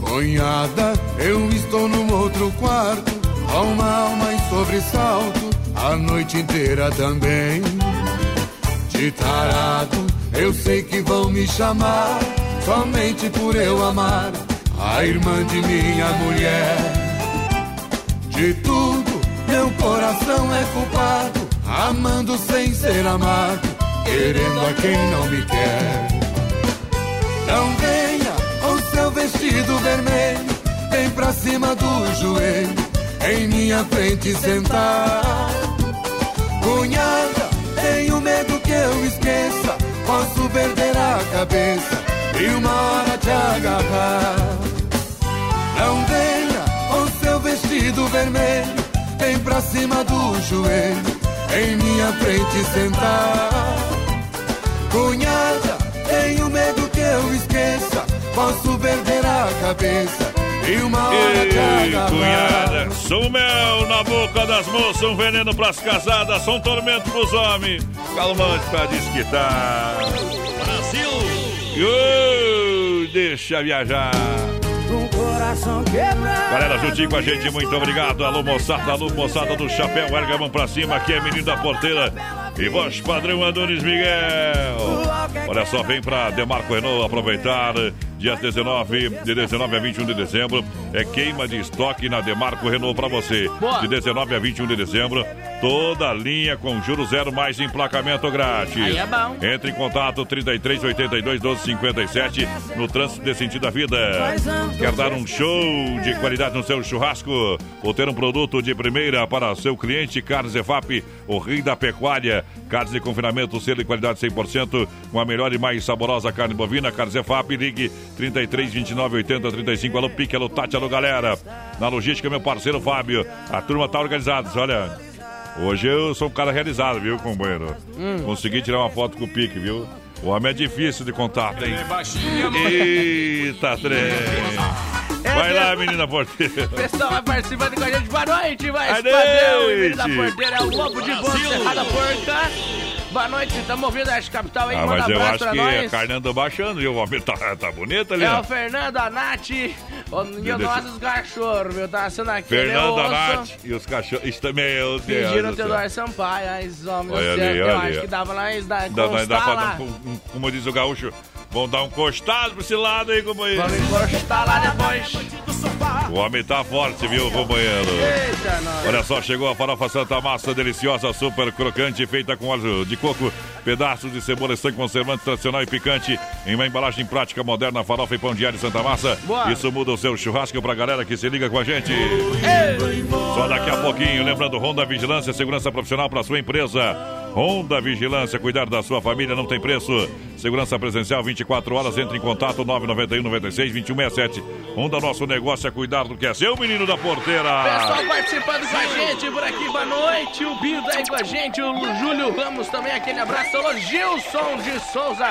Cunhada, eu estou num outro quarto, uma alma em sobressalto, a noite inteira também. De tarado, eu sei que vão me chamar, somente por eu amar a irmã de minha mulher. De tudo, meu coração é culpado, amando sem ser amado, querendo a quem não me quer. Não venha com seu vestido vermelho, vem pra cima do joelho, em minha frente sentar. Cunhada, tenho medo que eu esqueça, posso perder a cabeça e uma hora te agarrar. Não venha com seu vestido vermelho, vem pra cima do joelho, em minha frente sentar. Cunhada, tenho medo que eu esqueça, posso perder a cabeça e uma hora Ei, cunhada, sou mel na boca das moças, um veneno pras casadas, sou um tormento pros homens, calmante pra desquitar. Brasil! deixa viajar. Coração quebrado. Galera, juntinho com a gente, muito obrigado. Alô, moçada, alô, moçada do chapéu, erga a mão pra cima, aqui é menino da porteira. E voz padrão Adonis Miguel. Olha só, vem pra Demarco Renault aproveitar. Dias 19, de 19 a 21 de dezembro, é queima de estoque na Demarco Renault pra você. Boa. De 19 a 21 de dezembro, toda a linha com juros zero mais emplacamento grátis. Aí é bom. Entre em contato 33 82 12 57 no trânsito de sentido da vida. Quer dar um show de qualidade no seu churrasco ou ter um produto de primeira para seu cliente? Carnes EFAP, o rei da pecuária. Carnes de confinamento, selo e qualidade 100%, com a melhor e mais saborosa carne bovina. Carnes EFAP, ligue 33 29 80 35. Alô, Pique, alô, Tati, alô, galera. Na logística, meu parceiro Fábio. A turma tá organizada. Olha, hoje eu sou um cara realizado, viu, companheiro? Hum. Consegui tirar uma foto com o Pique, viu? O homem é difícil de contato, hein? Eita, trem. Vai lá, menina porteira. O pessoal vai participando com a gente. Boa noite, vai Espadão. Da noite. porteira é o Lobo de Boa Cerrada Porca. Boa noite, estamos ouvindo a Capital aí. Ah, Manda mas eu acho que a carne andou baixando, viu? O homem tá, tá bonita ali, É ó. o Fernando, a Nath o, e os nossos cachorros? Tá sendo aquele Fernanda osso. Nath e os cachorros. Isso também, meu Deus. Ter céu. Eduardo Sampaio, aí os homens Olha ali, eu olha acho ali, ó. que dava lá, dá, Dá, dá, pra como diz o gaúcho, vão dar um costado pra esse lado aí, companheiro. Vamos encostar lá depois. O homem tá forte, viu, companheiro? Eita. Olha só, chegou a farofa Santa Massa, deliciosa, super crocante, feita com óleo de coco, pedaços de cebola e sangue conservante tradicional e picante, em uma embalagem prática, moderna, farofa e pão diário Santa Massa. Boa. Isso muda o seu churrasco pra galera que se liga com a gente. Só daqui a pouquinho, lembrando, Honda Vigilância, segurança profissional para sua empresa. Honda Vigilância, cuidar da sua família não tem preço. Segurança presencial 24 horas, entre em contato 991 96 2167. Honda, nosso negócio é cuidar do que é seu, menino da porteira. Pessoal participando com a gente por aqui, boa noite. O tá aí com a gente, o Júlio Ramos também, aquele abraço. Alô, Gilson de Souza.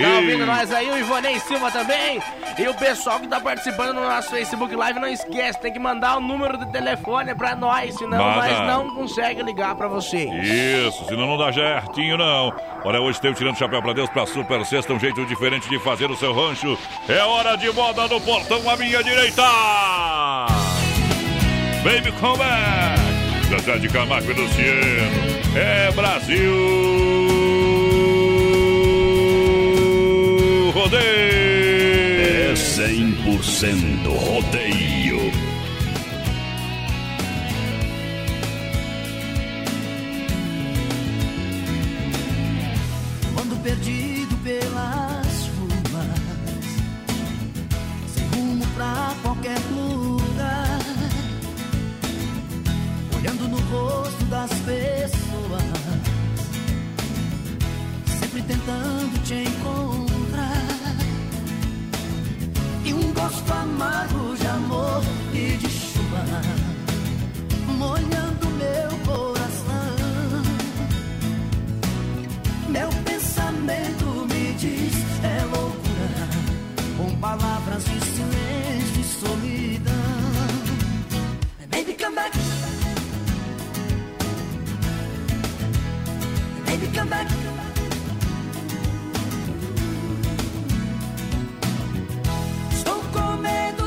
Tá ouvindo nós aí, o Ivonei Silva também. E o pessoal que tá participando no nosso Facebook Live, não esquece, tem que mandar o número de telefone pra nós, senão Manda. nós não consegue ligar pra vocês. Isso, senão não dá certinho, não. Olha, hoje o Tirando o Chapéu pra Deus pra Super Sexta, um jeito diferente de fazer o seu rancho. É hora de moda no portão à minha direita. Baby Comeback. Zezé de Camargo e Luciano. É Brasil. Rodeio. É 100% rodeio. Quando perdido pelas ruas, sem rumo pra qualquer lugar, olhando no rosto das pessoas, sempre tentando te encontrar. Gosto amargo de amor e de chuva, molhando meu coração. Meu pensamento me diz é loucura. Com palavras de silêncio e solidão. Baby come back. Baby come back me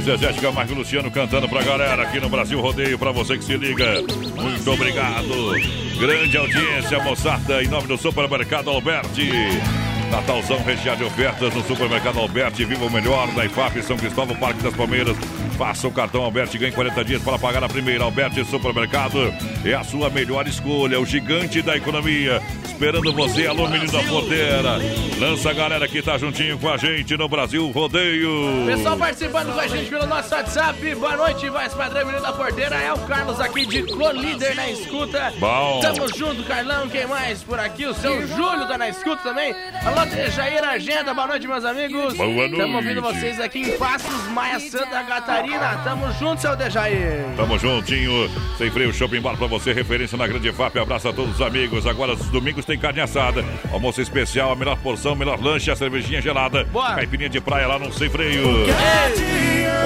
Thaís Zezé, Camargo e Luciano cantando pra galera aqui no Brasil Rodeio, pra você que se liga. Muito obrigado. Grande audiência, moçada, em nome do Supermercado Alberti. Natalzão recheado de ofertas no Supermercado Alberti. Viva o melhor na IFAP São Cristóvão, Parque das Palmeiras. Faça o cartão Alberti ganhe 40 dias para pagar a primeira. Alberti Supermercado é a sua melhor escolha, o gigante da economia. Esperando você, alô menino da porteira. Lança a galera que tá juntinho com a gente no Brasil Rodeio. Pessoal participando com a gente pelo nosso WhatsApp. Boa noite, mais padrão, menino da porteira. É o Carlos aqui de Colíder na escuta. Bom. Tamo junto, Carlão. Quem mais por aqui? O seu Júlio tá na escuta também. Alô, Jair Agenda. Boa noite, meus amigos. Boa noite. Tamo ouvindo vocês aqui em Passos Maia, Santa Catarina. Tamo junto, seu Dejair. Tamo juntinho, sem freio, shopping bar pra você, referência na Grande FAP. Abraço a todos os amigos. Agora, os domingos tem carne assada, almoço especial, a melhor porção, melhor lanche, a cervejinha gelada, Boa. caipirinha de praia lá no Sem Freio.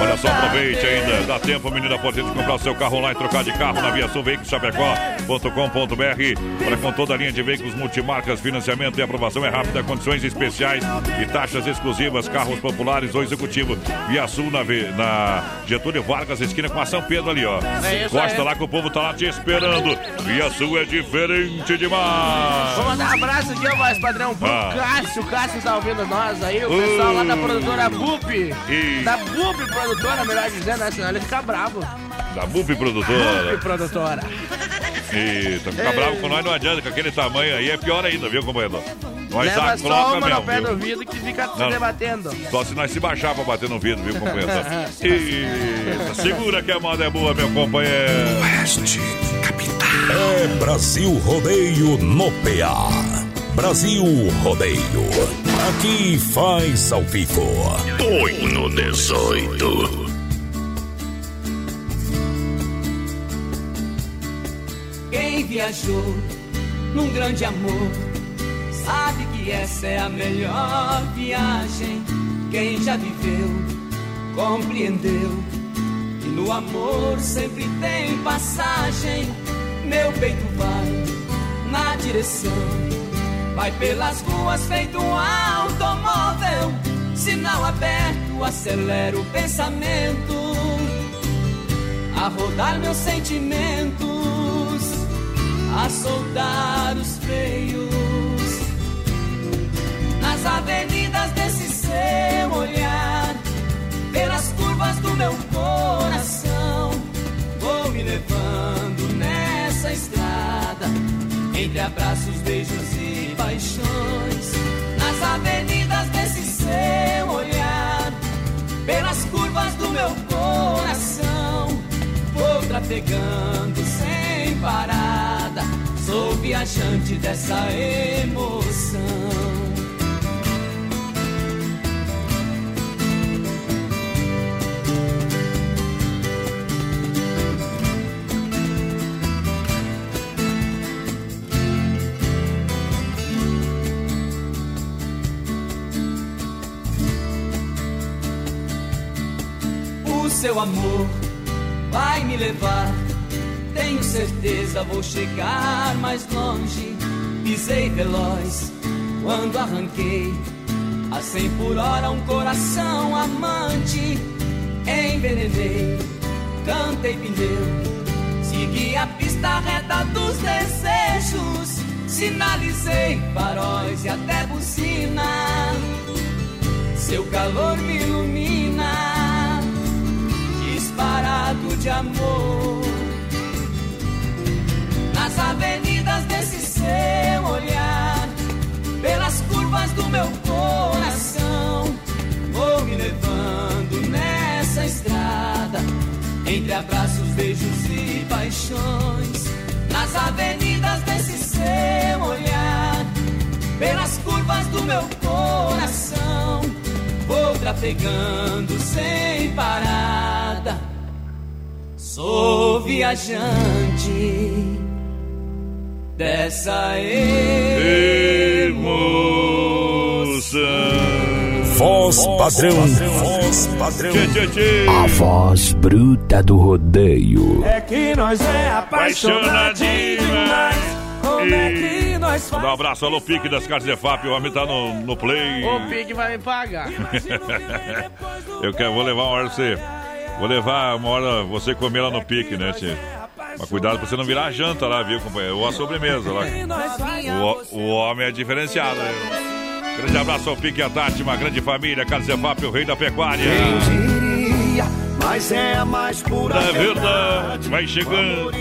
Olha só, aproveite ainda, dá tempo, menina, pode de comprar o seu carro lá e trocar de carro na Via Sul Veículos Chapecó.com.br. Olha, com toda a linha de veículos multimarcas, financiamento e aprovação é rápida, condições especiais e taxas exclusivas, carros populares ou executivo. Via Sul na, na Getúlio Vargas, esquina com a São Pedro ali, ó. É aí. lá que o povo tá lá te esperando. Via Sul é diferente demais. Vou mandar um abraço aqui, ó, mais padrão, pro Ah. Cássio. Cássio tá ouvindo nós aí, o pessoal lá da produtora BUP. E- Da BUP Produtora, melhor dizendo, né? Senão ele fica bravo. Da BUP Produtora. BUP Produtora. Eita, ficar Ei. bravo com nós não adianta, com aquele tamanho aí é pior ainda, viu, companheiro? Nós Leva tá, só coloca uma mesmo, no pé viu? do vidro que fica se Não. debatendo. Só se nós se baixar pra bater no vidro, viu, companheiro? *laughs* Eita, segura que a moda é boa, meu companheiro. Oeste, capital. É Brasil Rodeio no PA. Brasil Rodeio. Aqui faz ao vivo. Põe no 18. Quem viajou num grande amor sabe que essa é a melhor viagem. Quem já viveu compreendeu que no amor sempre tem passagem. Meu peito vai na direção, vai pelas ruas feito um automóvel. Sinal aberto, acelera o pensamento. A rodar meus sentimentos, a soldar os freios. Nas avenidas desse seu olhar, pelas curvas do meu coração, vou me levando nessa estrada, entre abraços, beijos e paixões. Nas avenidas desse seu olhar, pelas curvas do meu coração, vou trafegando sem parada. Sou viajante dessa emoção. Seu amor vai me levar. Tenho certeza vou chegar mais longe. Pisei veloz quando arranquei a 100 por hora um coração amante. Envenenei, cantei pneu, segui a pista reta dos desejos. Sinalizei faróis e até buzina. Seu calor me ilumina, disparado de amor. Nas avenidas desse seu olhar, pelas curvas do meu coração, vou me levando nessa estrada, entre abraços, beijos e paixões. Nas avenidas desse seu olhar, pelas curvas do meu coração, vou trafegando sem parada. Sou viajante dessa emoção. Voz padrão, voz padrão. Tchê, tchê, tchê. A voz bruta do rodeio. É que nós é Apaixonadinho demais. Como é que nós Mandar um abraço, alô, Pique das Casas de FAP. O homem tá no, no play. O Pique vai me pagar. *laughs* Eu quero, vou levar uma hora você. Vou levar uma hora você comer lá no pique, né, tio? Mas cuidado pra você não virar a janta lá, viu, companheiro? Ou a sobremesa lá. O, o homem é diferenciado. Viu? Grande abraço ao Pique e a Tati, uma grande família. Carlos Zefap, o rei da pecuária. Mas é a mais pura É verdade, vai chegando.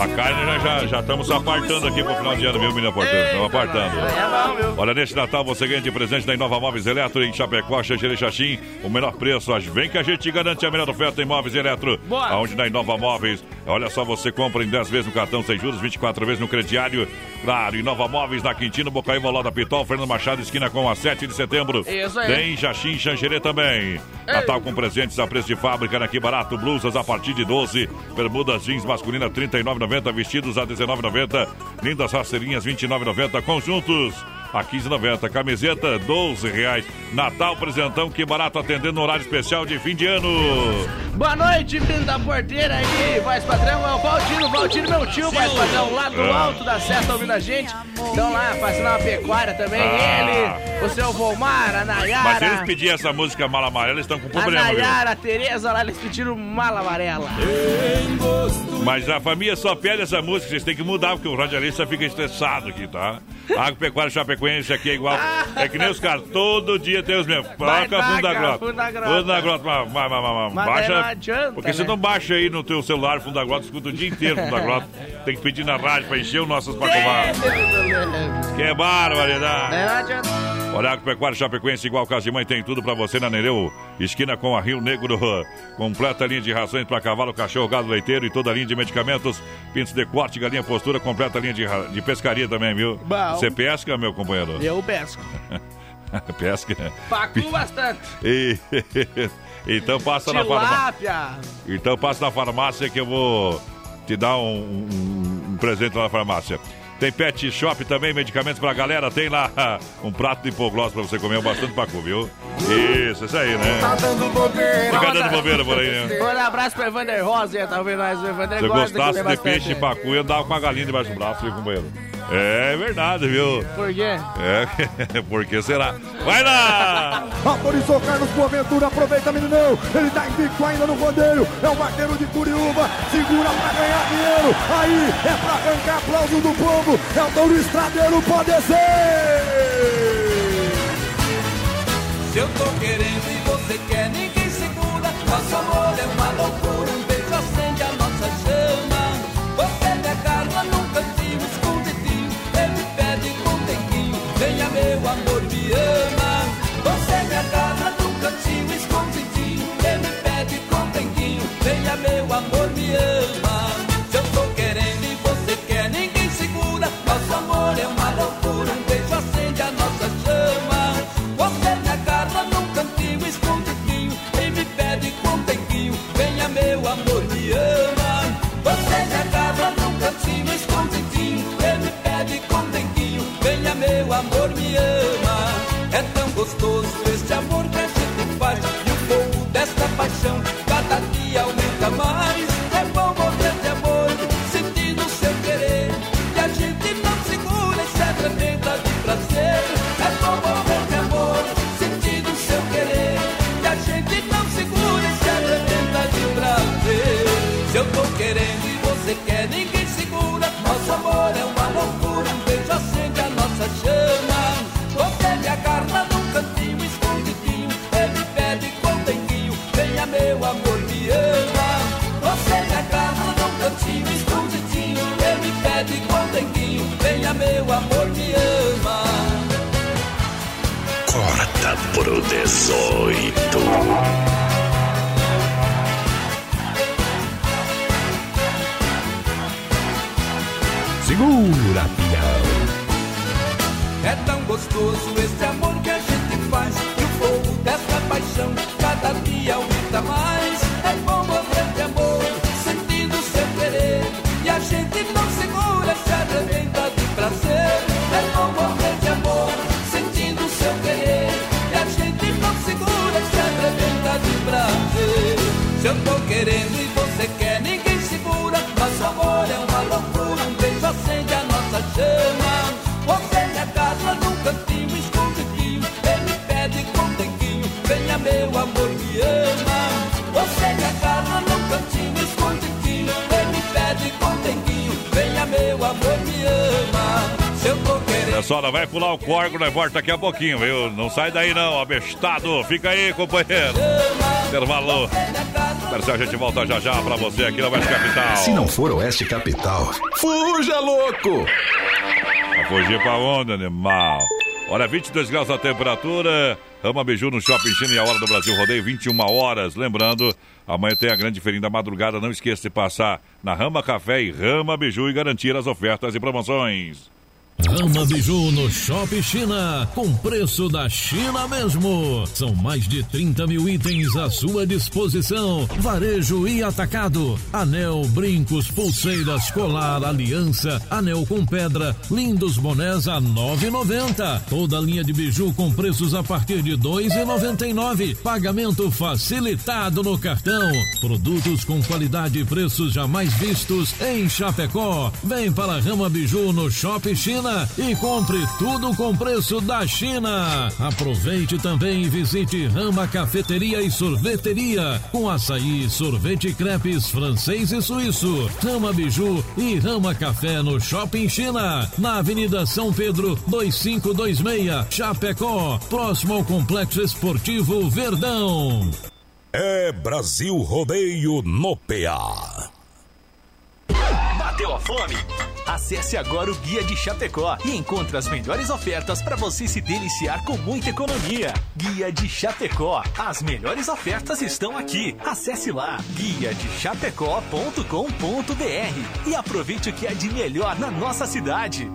A carne já, já estamos apartando aqui pro final de ano, viu, menina Portando? Estamos apartando. Olha, neste Natal você ganha de presente da Inova Móveis Eletro em Chapecó, Xangere Xaxim. O menor preço, vem que a gente garante a melhor oferta em móveis Eletro. Aonde na Inova Móveis, olha só, você compra em 10 vezes no cartão sem juros, 24 vezes no crediário. Claro, Inova Móveis na Quintino, Bocaíba, Loda Pitol, Fernando Machado, esquina com a 7 de setembro. Isso aí. Tem Xaxim, Xangere também. Natal com presentes a preço de fábrica, aqui barato, blusas a partir de 12, bermudas jeans masculina 39,90, vestidos a 19,90, lindas rasteirinhas 29,90, conjuntos a 15,90, camiseta 12 reais. Natal presentão, que barato atendendo no horário especial de fim de ano. Boa noite, menino da porteira aí, voz padrão, é o Valtino, Valtino, meu tio, voz padrão, lá do Ah. alto da Seta ouvindo a gente. Estão lá fazendo uma pecuária também, Ah. ele, o seu Volmar, a Mas se eles Nayara, pedirem essa música mala amarela, eles estão com a problema, viu? Nayara, a Tereza, lá eles pediram mala amarela. Mas a família só pede essa música, vocês têm que mudar, porque o radialista fica estressado aqui, tá? Agropecuária Chapecoense aqui é igual. É que nem os caras, todo dia tem os mesmos. Vai Toca fundo da tacar, grota. fundo da grota. Fundo da grota, mas, mas, mas, mas, baixa. não adianta, porque você né? não baixa aí no teu celular fundo da grota, escuta o dia inteiro fundo da grota. Tem que pedir na rádio pra encher o nossos pacovar. Que é barbaridade. Não adianta. Olha, Agropecuária Chapecoense, igual casa de mãe, tem tudo pra você na Nereu. Esquina com a Rio Negro. Completa linha de rações para cavalo, cachorro, gado leiteiro e toda a linha de medicamentos. Pintos de corte, galinha postura, completa linha de, de pescaria também, viu? Bom. Você pesca, meu companheiro? Eu pesco. *laughs* pesca. Pacu bastante. *laughs* E- então passa na farmácia. Então passa na farmácia que eu vou te dar um, um- um presente lá na farmácia. Tem pet shop também, medicamentos pra galera. Tem lá *laughs* um prato de hipoglós pra você comer, bastante pacu, viu? Isso, isso aí, né? Tá dando bobeira. Fica dando bobeira por aí, né? *laughs* Um abraço pro Evander Rosa, tá ouvindo nós? O Evander Se eu gosta gostasse de peixe e pacu, eu andava com a galinha debaixo do braço, viu, companheiro? É verdade, viu? Por quê? É, *laughs* por que será? Vai lá! Autorizou Carlos Boaventura, aproveita meninão, ele tá invicto ainda no rodeio, é o vaqueiro de Curiúba, segura pra ganhar dinheiro, aí é pra arrancar aplauso do povo, é o Touro Estradeiro, pode ser! Se eu tô querendo e você quer, ninguém segura. Nosso amor é uma loucura, É tão gostoso este amor que a gente faz e o fogo desta paixão cada dia aumenta mais. Meu amor me ama. Corta pro 18. Segura, pião. É tão gostoso esse amor que a gente faz. E o fogo dessa paixão cada dia aumenta mais. Não vai pular o corgo, nós volta daqui a pouquinho, viu? Não sai daí não, abestado. Fica aí, companheiro. Intervalo. Marcelo, a gente volta já já pra você aqui na Oeste Capital. Se não for Oeste Capital, fuja louco! Vai fugir pra onda, animal. Olha, 22 graus a temperatura. Rama Biju no Shopping China e a hora do Brasil Rodeio, 21 horas. Lembrando, amanhã tem a grande feirinha da madrugada. Não esqueça de passar na Rama Café e Rama Biju e garantir as ofertas e promoções. Rama Biju no Shopping China, com preço da China mesmo. São mais de 30 mil itens à sua disposição. Varejo e atacado. Anel, brincos, pulseiras, colar, aliança, anel com pedra, lindos bonés a 9,90. Toda linha de biju com preços a partir de 2,99. Pagamento facilitado no cartão. Produtos com qualidade e preços jamais vistos em Chapecó. Vem para Rama Biju no Shopping China e compre tudo com preço da China. Aproveite também e visite Rama Cafeteria e Sorveteria com açaí, sorvete crepes francês e suíço. Rama Biju e Rama Café no Shopping China, na Avenida São Pedro 2526, Chapecó, próximo ao Complexo Esportivo Verdão. É Brasil Rodeio no PA. Bateu a fome? Acesse agora o Guia de Chapecó e encontre as melhores ofertas para você se deliciar com muita economia. Guia de Chapecó. As melhores ofertas estão aqui. Acesse lá guia de chapecó.com.br e aproveite o que é de melhor na nossa cidade.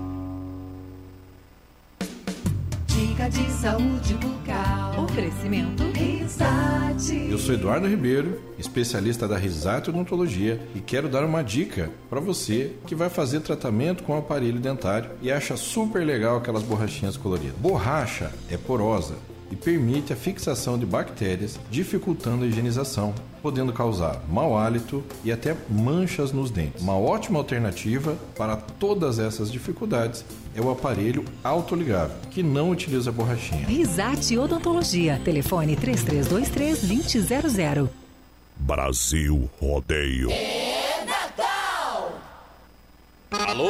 Dica de saúde bucal. Oferecimento Risate. Eu sou Eduardo Ribeiro, especialista da Risate Odontologia e quero dar uma dica para você que vai fazer tratamento com aparelho dentário e acha super legal aquelas borrachinhas coloridas. Borracha é porosa e permite a fixação de bactérias, dificultando a higienização, podendo causar mau hálito e até manchas nos dentes. Uma ótima alternativa para todas essas dificuldades é o aparelho autoligável, que não utiliza borrachinha. Risate Odontologia. Telefone 3323-2000. Brasil Rodeio. Alô,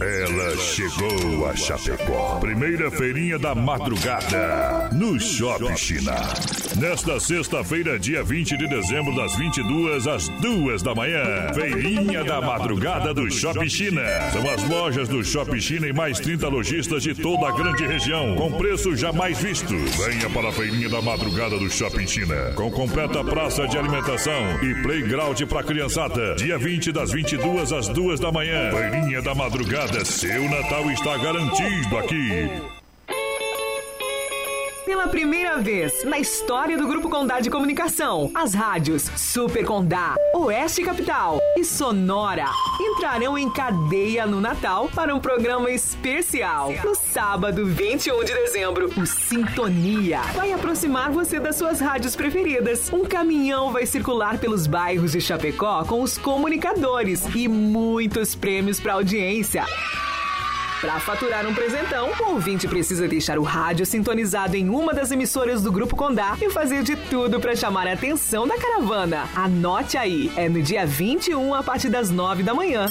Ela chegou a Chapecó. Primeira feirinha da madrugada no Shopping China. Nesta sexta-feira, dia 20 de dezembro, das 22 às 2 da manhã. Feirinha da madrugada do Shopping China. São as lojas do Shopping China e mais 30 lojistas de toda a grande região, com preços jamais vistos. Venha para a feirinha da madrugada do Shopping China, com completa praça de alimentação e playground para criançada. Dia 20 das 22 às 2 da manhã. Feirinha da madrugada. Seu Natal está garantido aqui. Pela primeira vez na história do Grupo Condá de Comunicação, as rádios Super Condá, Oeste Capital e Sonora entrarão em cadeia no Natal para um programa especial. No sábado, 21 de dezembro, o Sintonia vai aproximar você das suas rádios preferidas. Um caminhão vai circular pelos bairros de Chapecó com os comunicadores e muitos prêmios para audiência. Para faturar um presentão, o ouvinte precisa deixar o rádio sintonizado em uma das emissoras do Grupo Condá e fazer de tudo para chamar a atenção da caravana. Anote aí, é no dia 21 a partir das 9 da manhã.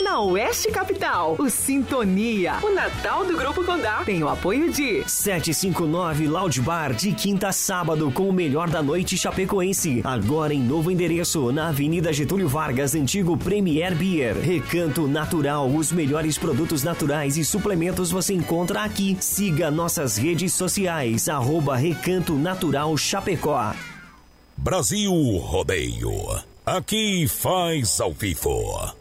Na Oeste Capital, o Sintonia, o Natal do Grupo Condá, tem o apoio de 759 Loud Bar, de quinta a sábado, com o melhor da noite chapecoense. Agora em novo endereço, na Avenida Getúlio Vargas, antigo Premier Beer. Recanto Natural, os melhores produtos naturais e suplementos você encontra aqui. Siga nossas redes sociais, arroba Recanto Natural Chapecó. Brasil Rodeio. Aqui faz ao vivo.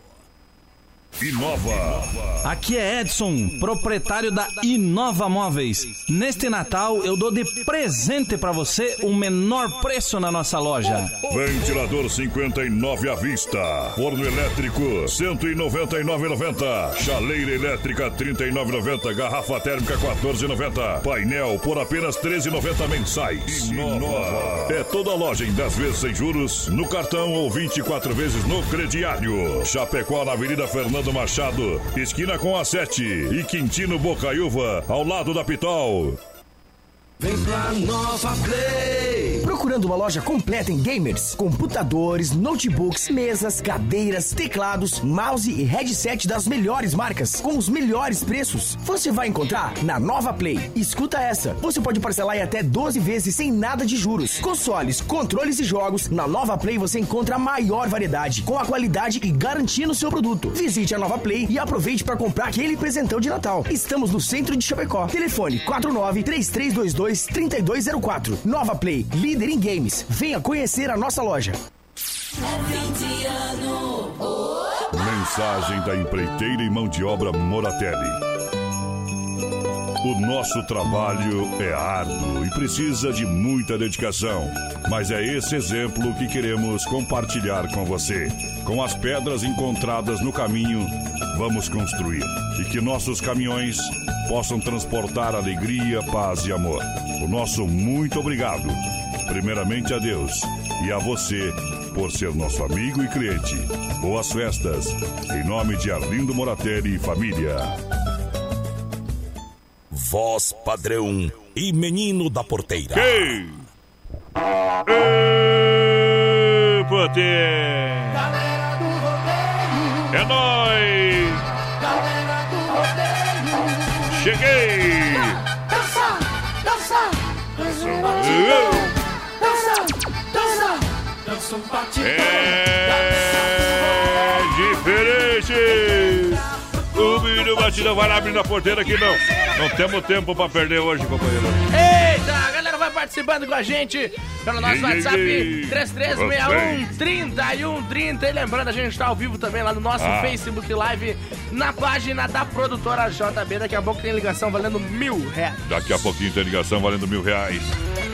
Inova. Aqui é Edson, proprietário da Inova Móveis. Neste Natal eu dou de presente para você o menor preço na nossa loja. Ventilador 59 à vista. Forno elétrico 199,90. Chaleira elétrica 39,90. Garrafa térmica 14,90. Painel por apenas 13,90 mensais. Inova. É toda loja em 10 vezes sem juros, no cartão ou 24 vezes no crediário. Chapecó na Avenida Fernando Machado, esquina com a 7 e Quintino Bocaiúva, ao lado da Pitol. Vem pra Nova Play! Procurando uma loja completa em gamers, computadores, notebooks, mesas, cadeiras, teclados, mouse e headset das melhores marcas, com os melhores preços. Você vai encontrar na Nova Play. Escuta essa: você pode parcelar em até 12 vezes sem nada de juros. Consoles, controles e jogos. Na Nova Play você encontra a maior variedade, com a qualidade e garantia no seu produto. Visite a Nova Play e aproveite para comprar aquele presentão de Natal. Estamos no centro de Chapecó. Telefone 49 3322 3204. Nova Play, líder em games. Venha conhecer a nossa loja. Mensagem da empreiteira e mão de obra Moratelli. O nosso trabalho é árduo e precisa de muita dedicação, mas é esse exemplo que queremos compartilhar com você. Com as pedras encontradas no caminho, vamos construir e que nossos caminhões possam transportar alegria, paz e amor. O nosso muito obrigado, primeiramente a Deus e a você por ser nosso amigo e cliente. Boas festas, em nome de Arlindo Moratelli e família. Voz padrão e menino da porteira. Quem? Ê, Poder! Galera do rodeio, É nóis! galera do rodeio. Cheguei! Dança, dança, dança. Dança, É diferente! O menino batidão vai lá abrindo a porteira aqui, não. Não temos tempo pra perder hoje, companheiro. Eita, a galera vai participando com a gente pelo nosso WhatsApp ei. 3361 3130. E lembrando, a gente tá ao vivo também lá no nosso Ah. Facebook Live, na página da produtora JB. Daqui a pouco tem ligação valendo mil reais. Daqui a pouquinho tem ligação valendo mil reais.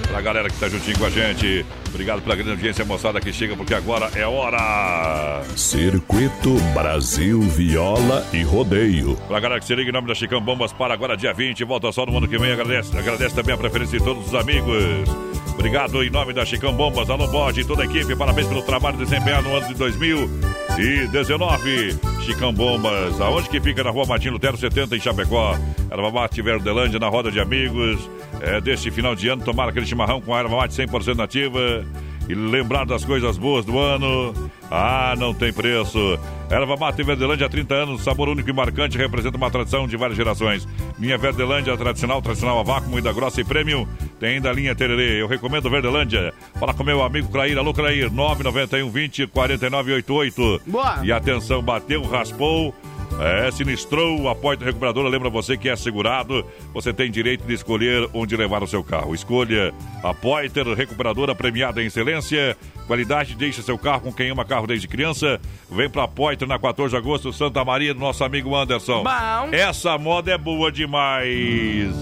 Pra galera que tá juntinho com a gente. Obrigado pela grande audiência, moçada que chega, porque agora é hora. Circuito Brasil Viola e Rodeio. Pra galera que se liga em nome da Chicão Bombas para agora, dia 20. Volta só no ano que vem. Agradece, agradece também a preferência de todos os amigos. Obrigado em nome da Chicão Bombas, Alô Bode e toda a equipe. Parabéns pelo trabalho desempenhado no ano de 2019. Chicão Bombas, aonde que fica na rua Martin Lutero 70 em Chapecó. Erva Mate Verdelândia na roda de amigos. É, deste final de ano, tomar aquele chimarrão com a erva mate 100% nativa. E lembrar das coisas boas do ano. Ah, não tem preço. Erva Mate Verdelândia há 30 anos, sabor único e marcante, representa uma tradição de várias gerações. Linha Verdelândia tradicional, tradicional a vácuo, moída grossa e premium. Tem ainda a linha Tererê. Eu recomendo Verdelândia. Fala com meu amigo Clair. Alô, Clair. 991 20 4988. Boa. E atenção, bateu, raspou. É, sinistrou, a Poiter Recuperadora lembra você que é segurado, você tem direito de escolher onde levar o seu carro. Escolha a Poiter Recuperadora premiada em excelência, qualidade, deixa seu carro com quem ama carro desde criança. Vem pra Poiter na 14 de agosto, Santa Maria, do nosso amigo Anderson. Bom. Essa moda é boa demais.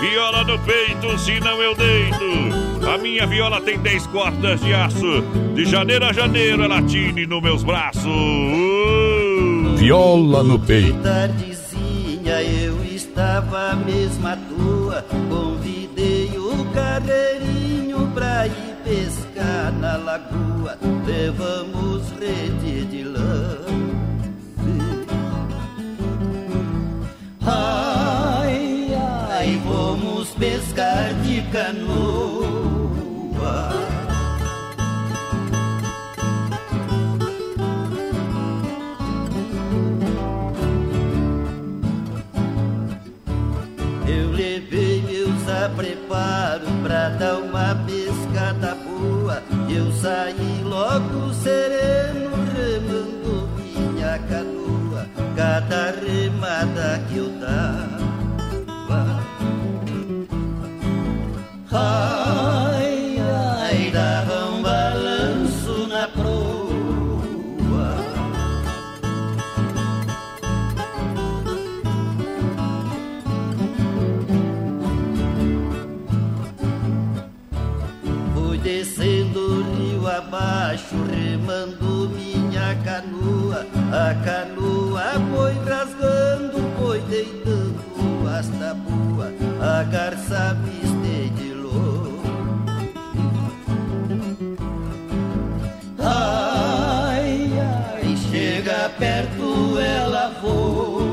Viola no peito, senão eu deito. A minha viola tem 10 cordas de aço. De janeiro a janeiro ela tine nos meus braços. Uh! viola no peito. Tardezinha eu estava mesmo à toa, convidei o carreirinho pra ir pescar na lagoa, levamos rede de lã. Ai, ai, vamos pescar de canoa. Apreparos pra dar uma pescada boa. Eu saí logo sereno, remando minha canoa. Cada remada que eu dava. A canoa foi rasgando, foi deitando as tabuas. A garça me estedilou. Ai, ai, chega perto, ela voa.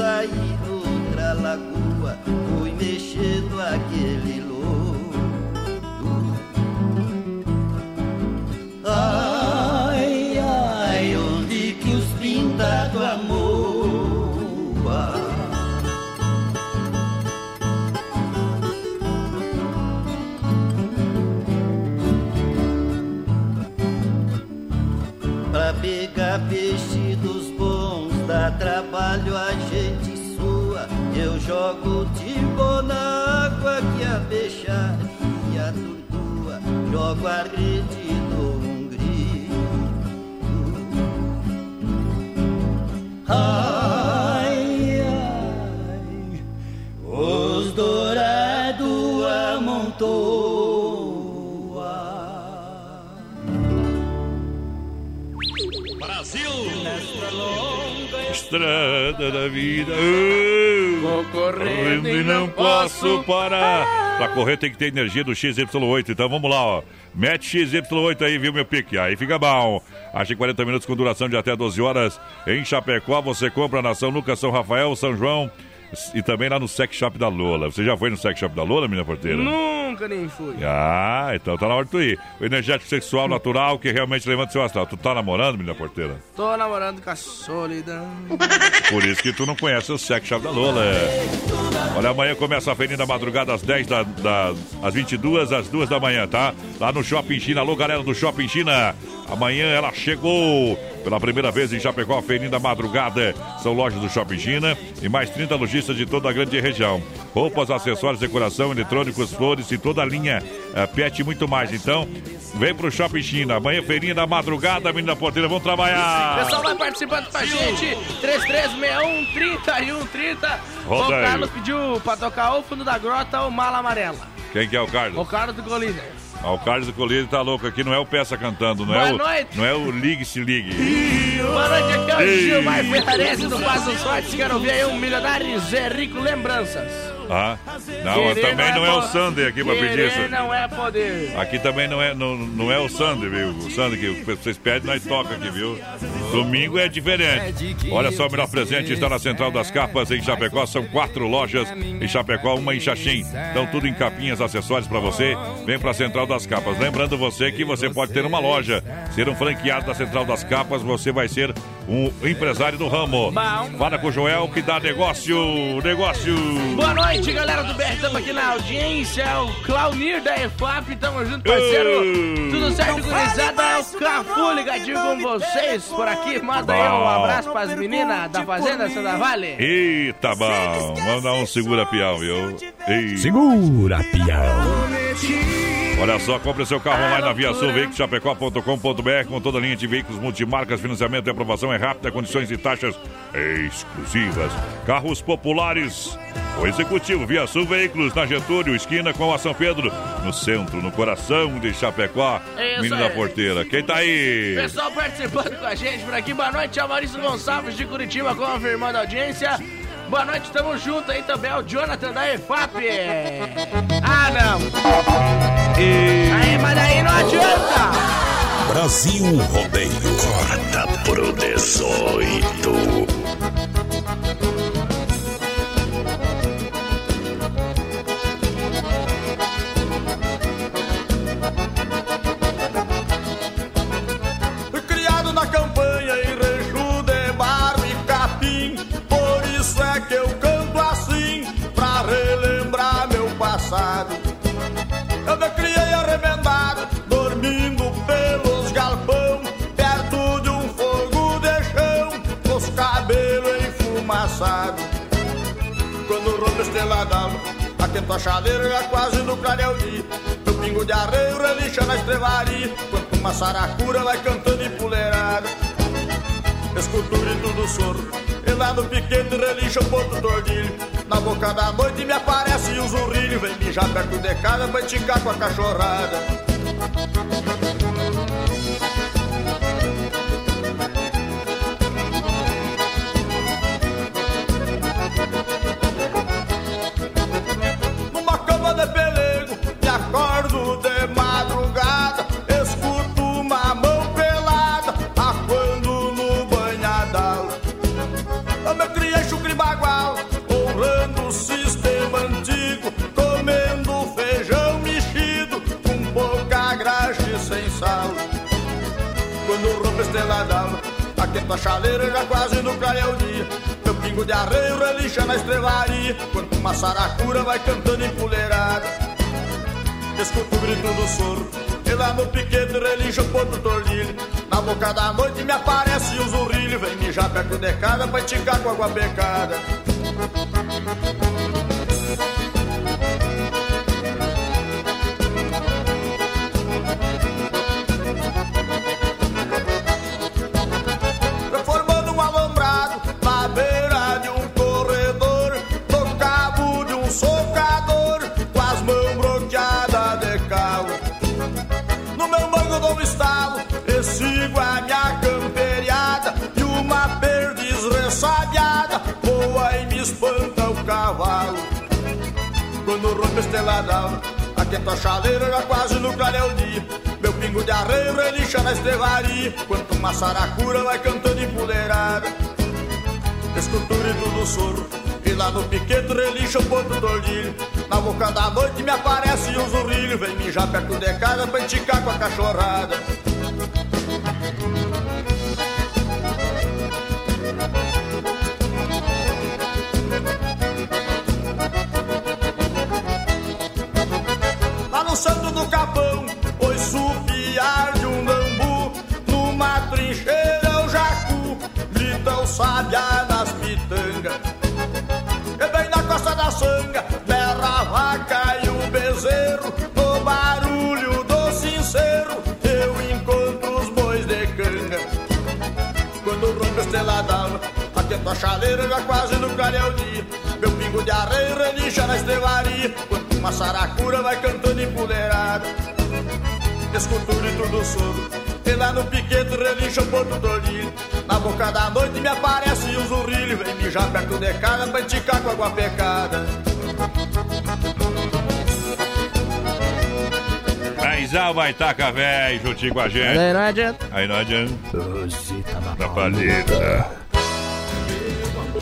Fui sair noutra lagoa, fui mexendo aquele lodo. Ai, ai, onde que os pintados amor? Pra pegar peixe dos bons dá trabalho a gente. Eu jogo timbo na água que a peixaria tua. Jogo a rede do um grito. Ai, ai, os dourados amontoa. Estrada da vida. Uh, Vou correndo e não posso parar. Pra correr tem que ter energia do XY8. Então vamos lá, ó. Mete XY8 aí, viu, meu pique? Aí fica bom. Ache 40 minutos com duração de até 12 horas. Em Chapecó, você compra na São Lucas, São Rafael, São João e também lá no Sex Shop da Lola. Você já foi no Sex Shop da Lola, menina porteira? Nunca nem fui. Ah, então tá na hora de tu ir. O energético sexual natural que realmente levanta seu astral. Tu tá namorando, menina porteira? Tô namorando com a solidão. Por isso que tu não conhece o Sex Shop da Lola. é. Olha, amanhã começa a feirinha da madrugada às 10 da, da, às 22 às 2 da manhã, tá? Lá no Shopping China. Alô, galera do Shopping China. Amanhã ela chegou pela primeira vez em Chapecó, a feirinha da madrugada. São lojas do Shopping China e mais 30 lojistas de toda a grande região. Roupas, acessórios, decoração, eletrônicos, flores e toda a linha eh, pet e muito mais. Então, vem pro Shopping China. Amanhã feirinha da madrugada, menina porteira. Vamos trabalhar. Pessoal vai participando com a gente. 3361 30 Roda O. Carlos pediu pra tocar o fundo da grota ou mala amarela. Quem que é o Carlos? O Carlos do Golina. Ah, o Carlos do Colírio tá louco aqui, não é o Peça cantando, não Boa é o, noite. não é o Ligue se Ligue. Boa noite, aqui é o. Gilmar Ferrarese do Passo Sorte. Quero ouvir aí um milionário Zé Rico Lembranças. Ah, não, Querer também não é o po- Sander aqui pra pedir isso. não é poder. Aqui também não é, não, não é o Sander, viu? O Sander que vocês pedem, nós toca aqui, viu? Domingo é diferente. Olha só, o melhor presente está na Central das Capas, em Chapecó. São quatro lojas em Chapecó, uma em Xaxim. Então, tudo em capinhas, acessórios para você. Vem para a Central das Capas. Lembrando você que você pode ter uma loja. Ser um franqueado da Central das Capas, você vai ser um empresário do ramo. Fala com o Joel que dá negócio, negócio. Boa noite, galera do BR. Estamos aqui na audiência. É o Claunir da EFAP. Tamo junto, parceiro. Ei. Tudo certo, gurizada? É o Cafu ligadinho com vocês por aqui. Manda aí um abraço pras meninas da Fazenda Santa Vale. Eita, bom. Dar um segura pião, viu? Segura, pião. Olha só, compre seu carro online na Via Sul, veiculoschapecó.com.br com toda a linha de veículos multimarcas, financiamento e aprovação é rápida, condições e taxas exclusivas. Carros populares, o executivo Via Sul Veículos na Getúlio, esquina com a São Pedro, no centro, no coração de Chapecó. Isso Menina aí. porteira, quem tá aí? Pessoal participando com a gente por aqui. Boa noite, é o Maurício Gonçalves de Curitiba, confirmando a audiência. Boa noite, tamo junto aí também, é o Jonathan da EFAP. Ah, não. Aí, mas aí não adianta. Brasil Rodeio. Corta pro 18. Enfumaçados Quando rompe Atento a chaleira já quase no clareio dia Meu pingo de arreio relincha na estrevaria Quanto uma saracura vai cantando empoleirada Escuto o grito do soro E lá no piquete relincha o ponto tordilho. Na boca da noite me aparece o zurrilho Vem mijar perto de casa pra esticar com a cachorrada estrela d'alva, aquento a chaleira já quase no clareio dia. Meu pingo de arreio relincha na estrevaria, quanto uma saracura vai cantando empoleirada. Escuto o grito do soro, e lá no piquete relincha o ponto tordilho. Na boca da noite me aparece o zurrilho, vem mijar perto de casa pra esticar com água pecada. Quando rompe a estrela d'alva, aquento a chaleira já quase no clareio dia. Meu pingo de arreio relincha na estrevaria, quanto uma saracura vai cantando empoleirada. Escuto o grito do soro, e lá no piquete relincha o ponto do. Na boca da noite me aparece o zurrilho, vem mijar perto de casa pra esticar com a cachorrada. Chaleira já quase no clareio dia. Meu pingo de arreio relincha na estrevaria, quanto uma saracura vai cantando empoleirada. Escuto o grito do soro, e lá no piquete relincha o ponto tordilho. Na boca da noite me aparece o zurrilho, vem mijar perto de casa pra esticar com água pecada. Raizal vai tacar velho juntinho com a gente. Aí não adianta. Aí não adianta. Da paleta.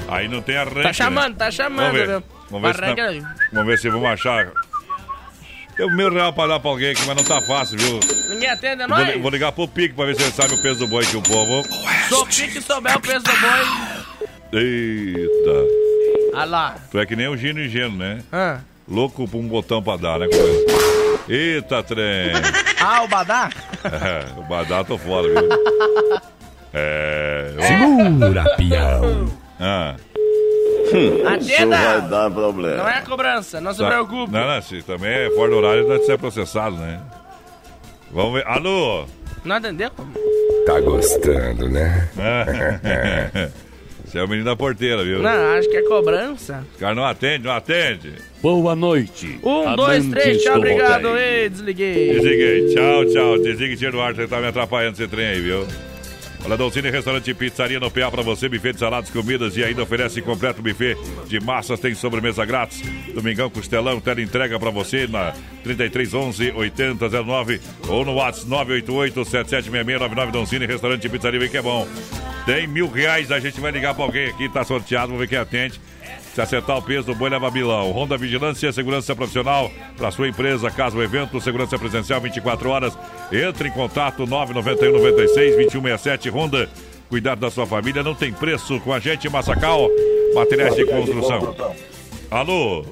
Aí não tem arranque. Tá chamando, né? tá chamando, Vamos ver. viu? Vamos ver, se Arranca não- aí. vamos ver se vamos achar. Tem mil real pra dar pra alguém aqui, mas não tá fácil, viu? Ninguém atende, é Vou, vou ligar pro Pique pra ver se ele sabe o peso do boi que o povo. Se o pique souber o peso do boi. Eita. Ah lá. Tu é que nem o Gino e Geno, né? Ah. Louco pra um botão pra dar, né? Eita, trem. Ah, o Badá? É, o badá tô fora, viu? *laughs* É. Segura, peão. Ah. Ah, Atenda! vai dar problema. Não é cobrança, não se Tá. preocupe. Não, não, se também é fora do horário, deve ser processado, né? Vamos ver. Alô? Não atendeu? Tá gostando, né? *laughs* Você é o menino da porteira, viu? Não, acho que é cobrança. O cara não atende, não atende. Boa noite. Um, dois, três, tchau, obrigado. Ei, desliguei. Desliguei. Tchau, tchau. Desligue, tira do ar, você tá me atrapalhando esse trem aí, viu? Olha, Dolcine Restaurante e Pizzaria no PA para você, buffet de saladas, comidas e ainda oferece completo buffet de massas, tem sobremesa grátis. Domingão Costelão, tela entrega para você na 3311 8009 ou no WhatsApp 988 776699 Dolcine Restaurante e Pizzaria, vem que é bom. Tem mil reais, a gente vai ligar para alguém aqui, tá sorteado, vamos ver quem atende. Se acertar o peso do boi, leva bilão. Honda Vigilância, segurança profissional para sua empresa, casa ou evento, segurança presencial 24 horas. Entre em contato 991 96 2167 Honda. Cuidar da sua família não tem preço com a gente, Massacal. Materiais de construção. Alô?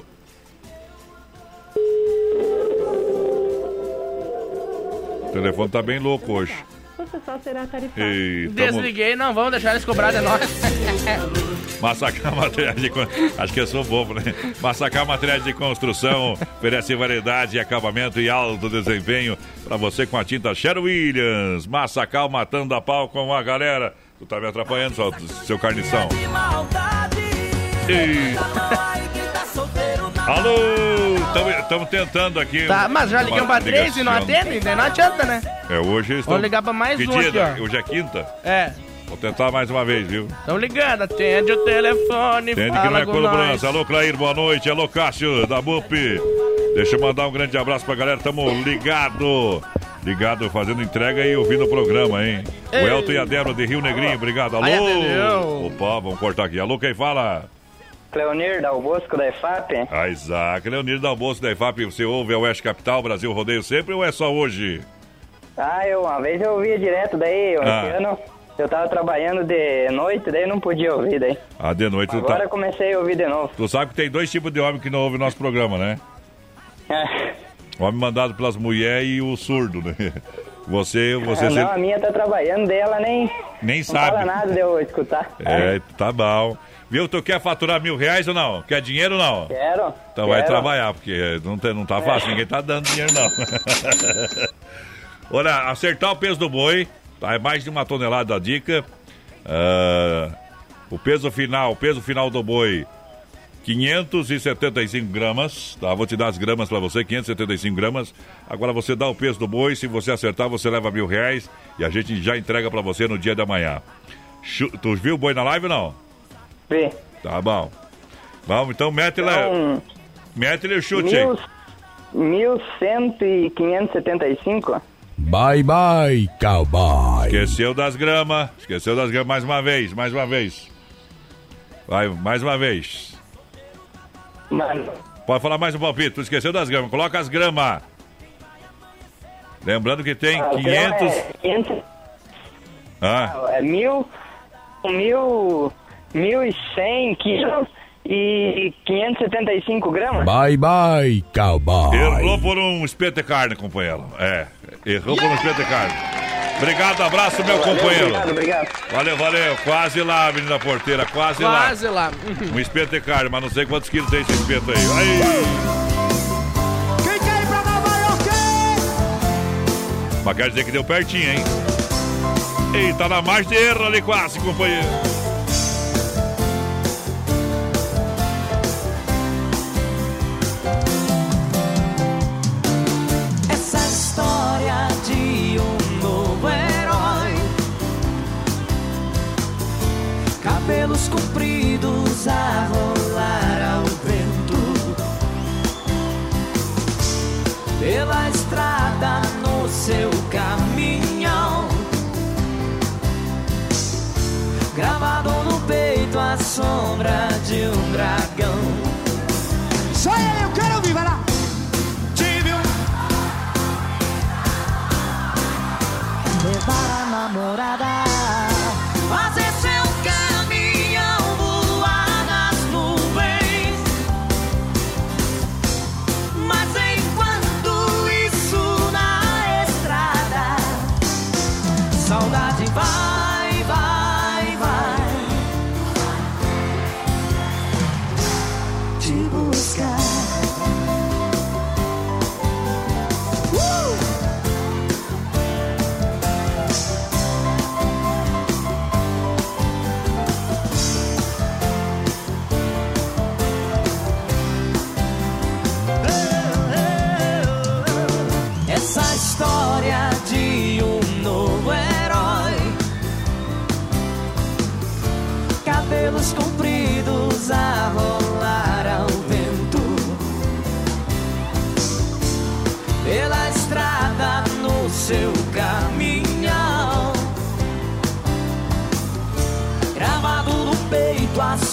O telefone tá bem louco hoje. O pessoal será tarifado. E tamo- Desliguei, não vamos deixar eles cobrar *laughs* de nós. Massacar Materiais de Construção. Acho que eu sou bobo, né? Massacar Materiais de Construção *laughs* oferece variedade, acabamento e alto desempenho para você com a tinta Sher Williams. Massacal matando a pau com a galera. Tu tá me atrapalhando, só, seu carnição. E... Alô, estamos tentando aqui. Tá, mas já ligamos pra três e não atende, daí não adianta, né? É, hoje eles Vamos tão- ligar pra mais que um dia? aqui. Hoje é quinta? É, Vou tentar mais uma vez, viu? estão ligando, atende o telefone, fala que não é nós. Alô, Clair, boa noite. Alô, Cássio, da BUP. Deixa eu mandar um grande abraço pra galera. Tamo ligado. Ligado, fazendo entrega e ouvindo o programa, hein? O Ei. Elton e a Débora de Rio Negrinho, obrigado. Alô? Opa, vamos cortar aqui. Alô, quem fala? Cleonir Dal Bosco da EFAP. Ah, Isaac, Leonir da Almoço da IFAP. Você ouve a Oeste Capital, Brasil Rodeio sempre ou é só hoje? Ah, eu uma vez eu ouvia direto daí, Ah. esse ano eu tava trabalhando de noite, daí não podia ouvir daí. Ah, de noite tu Agora tá... eu comecei a ouvir de novo. Tu sabe que tem dois tipos de homem que não ouve nosso programa, né? É. O homem mandado pelas mulheres e o surdo, né? *laughs* Você, você... Ah, sempre- não, a minha tá trabalhando, daí ela nem, Nem não sabe. fala nada de eu escutar. É, tá bom. Viu, tu quer faturar mil reais ou não? Quer dinheiro ou não? Quero. Então vai quero. trabalhar, porque não, tem, não tá fácil, ninguém tá dando dinheiro não. *laughs* Olha, acertar o peso do boi, tá? É mais de uma tonelada a dica. Ah, o peso final, o peso final do boi, 575 gramas, tá? Vou te dar as gramas pra você, 575 gramas. Agora você dá o peso do boi, se você acertar, você leva mil reais e a gente já entrega pra você no dia da manhã. Tu viu o boi na live ou não? Vi. Tá bom. Vamos, então mete lá. Então, Mete-lhe o chute aí. Mil, mil cento e quinhentos e setenta e cinco? Bye, bye, cowboy. Esqueceu das gramas. Esqueceu das gramas mais uma vez, mais uma vez. Vai, mais uma vez. Mano. Pode falar mais um palpite. Tu esqueceu das gramas. Coloca as gramas. Lembrando que tem Ah, o 500. grama É, 500 Ah, é mil, mil, mil e cem quilos e 575 gramas? Bye, bye, cowboy. errou por um espeto de carne, companheiro. É, errou por um espeto de carne. Obrigado, abraço, meu Valeu, companheiro. obrigado, obrigado. Valeu, valeu. Quase lá, menina porteira, quase, Quase lá. lá. *laughs* Um espeto de carne, mas não sei quantos quilos tem esse espeto aí. Aí. Quem quer ir pra Nova York? Mas quer dizer que deu pertinho, hein? Ei, tá na margem de erro ali quase, companheiro. Compridos a rolar ao vento. Pela estrada no seu caminhão. Gravado no peito a sombra de um dragão. Só ele, eu quero ouvir, vai lá. Tive um levar a namorada,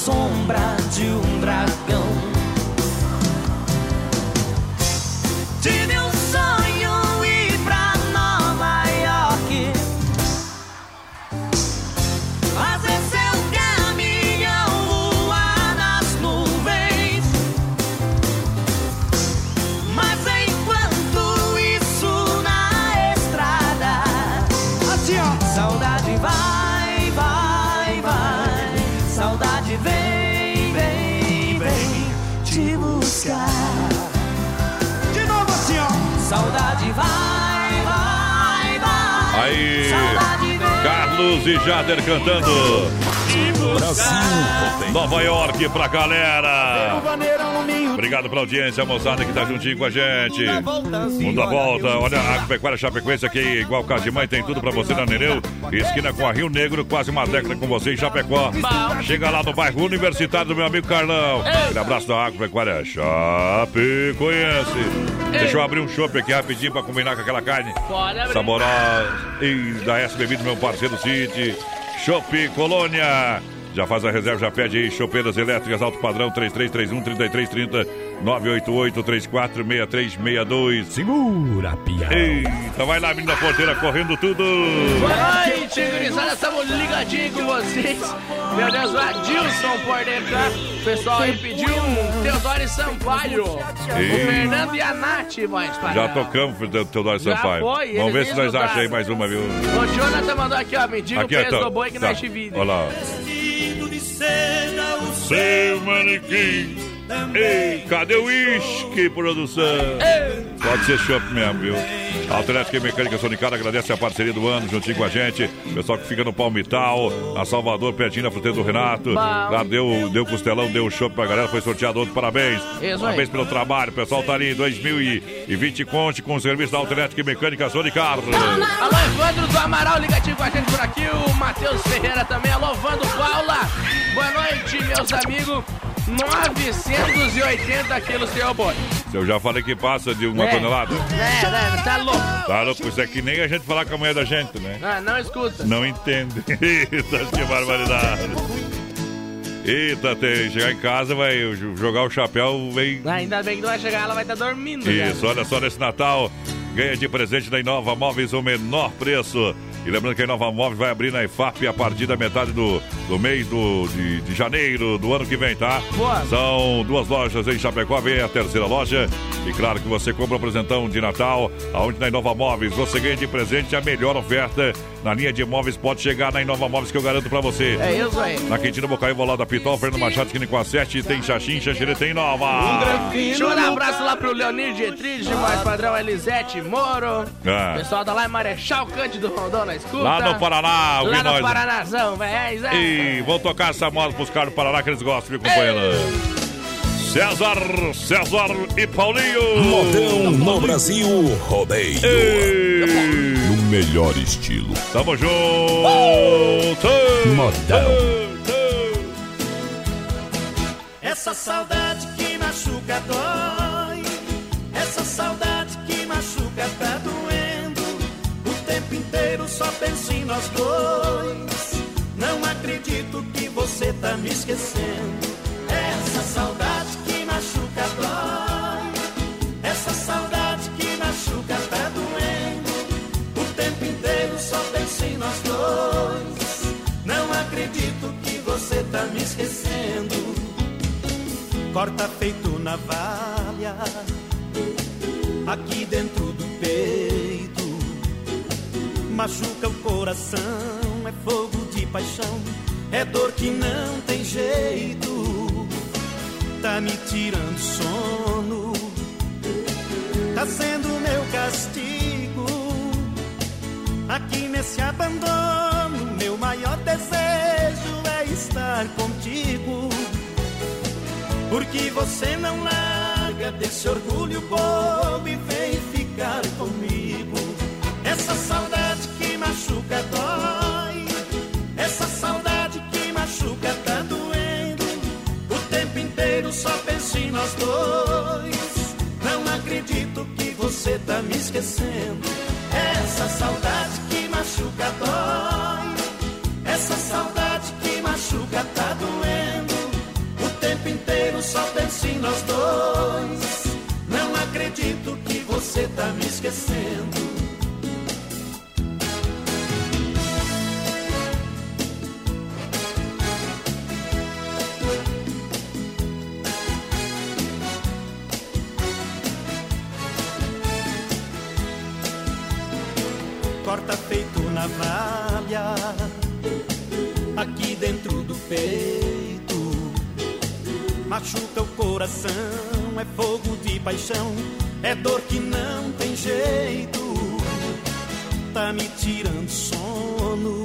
sombra Carlos e Jader cantando. Brasil. Nova York pra galera. Obrigado pela audiência, moçada que tá juntinho com a gente. Mundo à volta. Olha, a Agropecuária Chapecoense aqui, igual casa de mãe, tem tudo pra você na Nereu. Esquina com a Rio Negro, quase uma década com você em Chapecó. Chega lá no bairro Universitário do meu amigo Carlão. Aquele abraço da Agropecuária Chapecoense. Deixa eu abrir um chopp aqui rapidinho pra combinar com aquela carne. Saborosa. E da S Bebidas, meu parceiro City. Chopp Colônia. Já faz a reserva, já pede aí chopeiras elétricas alto padrão 3331 3330 988 346362. Segura, piada. Eita, vai lá, menina porteira, correndo tudo. Boa noite, gurizada. Estamos ligadinhos com vocês. Meu Deus, o Adilson por dentro. tá? O pessoal aí pediu um Teodoro Sampaio. O Ih. Fernando e a Nath, voz para Já tocamos pro Teodoro Já Sampaio. foi, Vamos ver se nós escutaram. achamos aí mais uma, viu? O Jonathan mandou aqui, ó. Me diga Aqui, o peso então. do boi que Tá. nós vídeo. Olha lá. Seu manequim. Ei, cadê o uísque, produção? Pode ser chopp mesmo, viu? Autoelétrica e Mecânica Sonicada agradece a parceria do ano juntinho com a gente. Pessoal que fica no Palmital, a Salvador, pertinho da fruteira do Renato. Lá deu, deu costelão, deu chopp pra galera, foi sorteado outro. Parabéns. Isso aí. Parabéns pelo trabalho. O pessoal tá ali em 2020 conte com o serviço da Autoelétrica e Mecânica Sonicada. Alô, Evandro do Amaral, ligativo com a gente por aqui. O Matheus Ferreira também. Alô, Vando Paula. Boa noite, meus amigos. 980 quilos seu boi. Eu já falei que passa de uma É. tonelada. É, né? Tá louco. Tá louco, isso é que nem a gente falar com a mulher da gente, né? Ah, não escuta. Não entende. *laughs* Eita, que barbaridade. Eita, tem, chegar em casa, vai jo- jogar o chapéu, vem. Ainda bem que não vai chegar, ela vai estar dormindo. já. Isso, olha só, nesse Natal, ganha de presente da Inova Móveis o menor preço. E lembrando que a Inova Móveis vai abrir na IFAP a partir da metade do, do mês do, de, de janeiro do ano que vem, tá? Boa. São duas lojas em Chapecó, vem a terceira loja. E claro que você compra o presentão de Natal, aonde na Inova Móveis você ganha de presente a melhor oferta. Na linha de imóveis pode chegar na Inova Móveis que eu garanto pra você. É isso aí. Na Quintina Bocaiúva, ao lado da Pitol, Fernando Machado, esquina com a 7, tem Xaxim, Xaxire, tem Nova. Deixa eu mandar um abraço lá pro Leonir Dietrich, mais padrão Elisete Moro. É. Pessoal da lá em Marechal Cândido Rondon na escuta. Lá no Paraná, Lá no nós. Paranazão, velho. É, isso aí. E vão tocar essa moda pros caras do Paraná que eles gostam, viu, companheiro? César, César e Paulinho. Modão no Brasil Rodeio. No melhor estilo. Tamo junto. Modão. Essa saudade que machuca dói. Essa saudade que machuca tá doendo. O tempo inteiro só penso em nós dois. Não acredito que você tá me esquecendo. Essa saudade que machuca me esquecendo. Corta feito navalha aqui dentro do peito. Machuca o coração, é fogo de paixão, é dor que não tem jeito. Tá me tirando sono, tá sendo meu castigo. Aqui nesse abandono, meu maior desejo estar contigo. Porque você não larga desse orgulho bobo e vem ficar comigo. Essa saudade que machuca dói. Essa saudade que machuca tá doendo. O tempo inteiro só penso em nós dois. Não acredito que você tá me esquecendo. Essa saudade que machuca dói. Essa saudade machuca tá doendo. O tempo inteiro só penso em nós dois. Não acredito que você tá me esquecendo. corta feito navalha aqui dentro peito. Machuca o coração, é fogo de paixão, é dor que não tem jeito. Tá me tirando sono,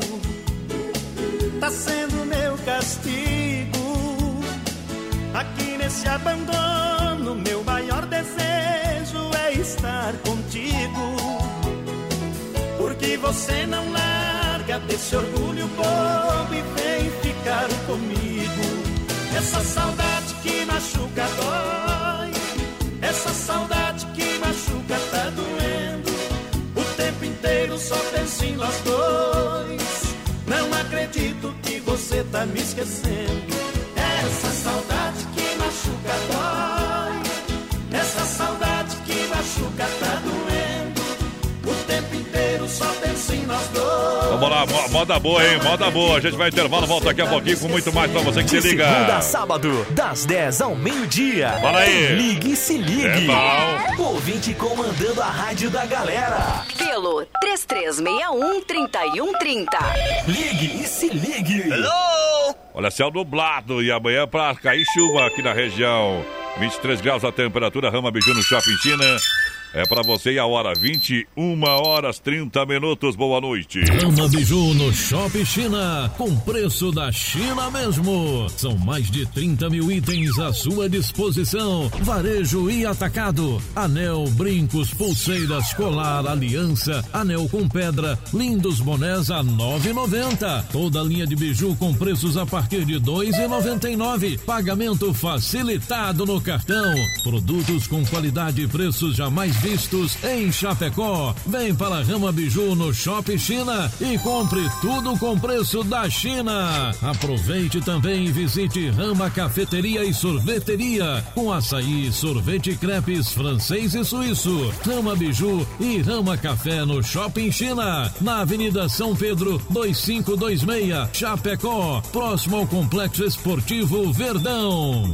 tá sendo meu castigo. Aqui nesse abandono, meu maior desejo é estar contigo porque você não larga desse orgulho bobo e vem comigo. Essa saudade que machuca dói, essa saudade que machuca tá doendo. O tempo inteiro só penso em nós dois. Não acredito que você tá me esquecendo. Essa saudade Vamos lá, mo- moda boa, hein? Moda boa. A gente vai intervalo, volta daqui a pouquinho com muito mais pra você que se liga. segunda a sábado, das 10 ao meio-dia. Fala aí. Ligue e se ligue. É bom. Ouvinte comandando a rádio da galera. Pelo 3361-3130. Ligue e se ligue. Olha, céu nublado e amanhã pra cair chuva aqui na região. 23 graus a temperatura, Rama Biju no Shopping China. É pra você e a hora, 21 horas 30 minutos. Boa noite. Ama Biju no Shop China, com preço da China mesmo. São mais de 30 mil itens à sua disposição. Varejo e atacado. Anel, brincos, pulseiras, colar, aliança, anel com pedra, lindos bonés a 9,90. Toda linha de biju com preços a partir de 2,99. Pagamento facilitado no cartão. Produtos com qualidade e preços jamais vistos em Chapecó. Vem para Rama Biju no Shop China e compre tudo com preço da China. Aproveite também e visite Rama Cafeteria e Sorveteria com açaí, sorvete crepes francês e suíço. Rama Biju e Rama Café no Shopping China, na Avenida São Pedro 2526, Chapecó, próximo ao Complexo Esportivo Verdão.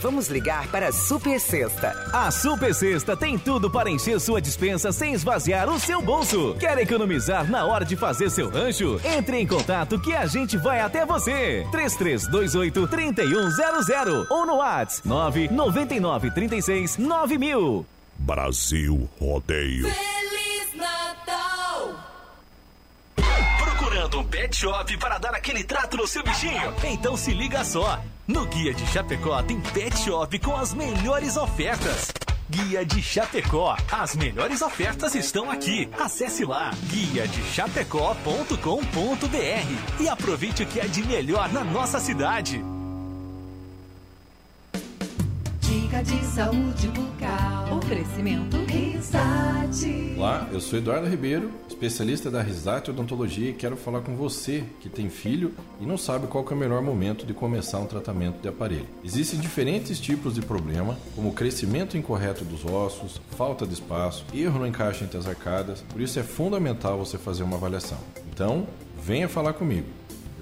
Vamos ligar para a Super Sexta. A Super Sexta tem tudo para encher sua dispensa sem esvaziar o seu bolso. Quer economizar na hora de fazer seu rancho? Entre em contato que a gente vai até você. 3328-3100 ou no WhatsApp 999 36 9000. Brasil Rodeio. Feliz Natal! Procurando um pet shop para dar aquele trato no seu bichinho? Então se liga só! No Guia de Chapecó tem pet shop com as melhores ofertas. Guia de Chapecó. As melhores ofertas estão aqui. Acesse lá guia de chapecó.com.br e aproveite o que é de melhor na nossa cidade. Dica de saúde bucal. Oferecimento Risate. Olá, eu sou Eduardo Ribeiro, especialista da Risate Odontologia e quero falar com você que tem filho e não sabe qual é o melhor momento de começar um tratamento de aparelho. Existem diferentes tipos de problema, como crescimento incorreto dos ossos, falta de espaço, erro no encaixe entre as arcadas, por isso é fundamental você fazer uma avaliação. Então, venha falar comigo.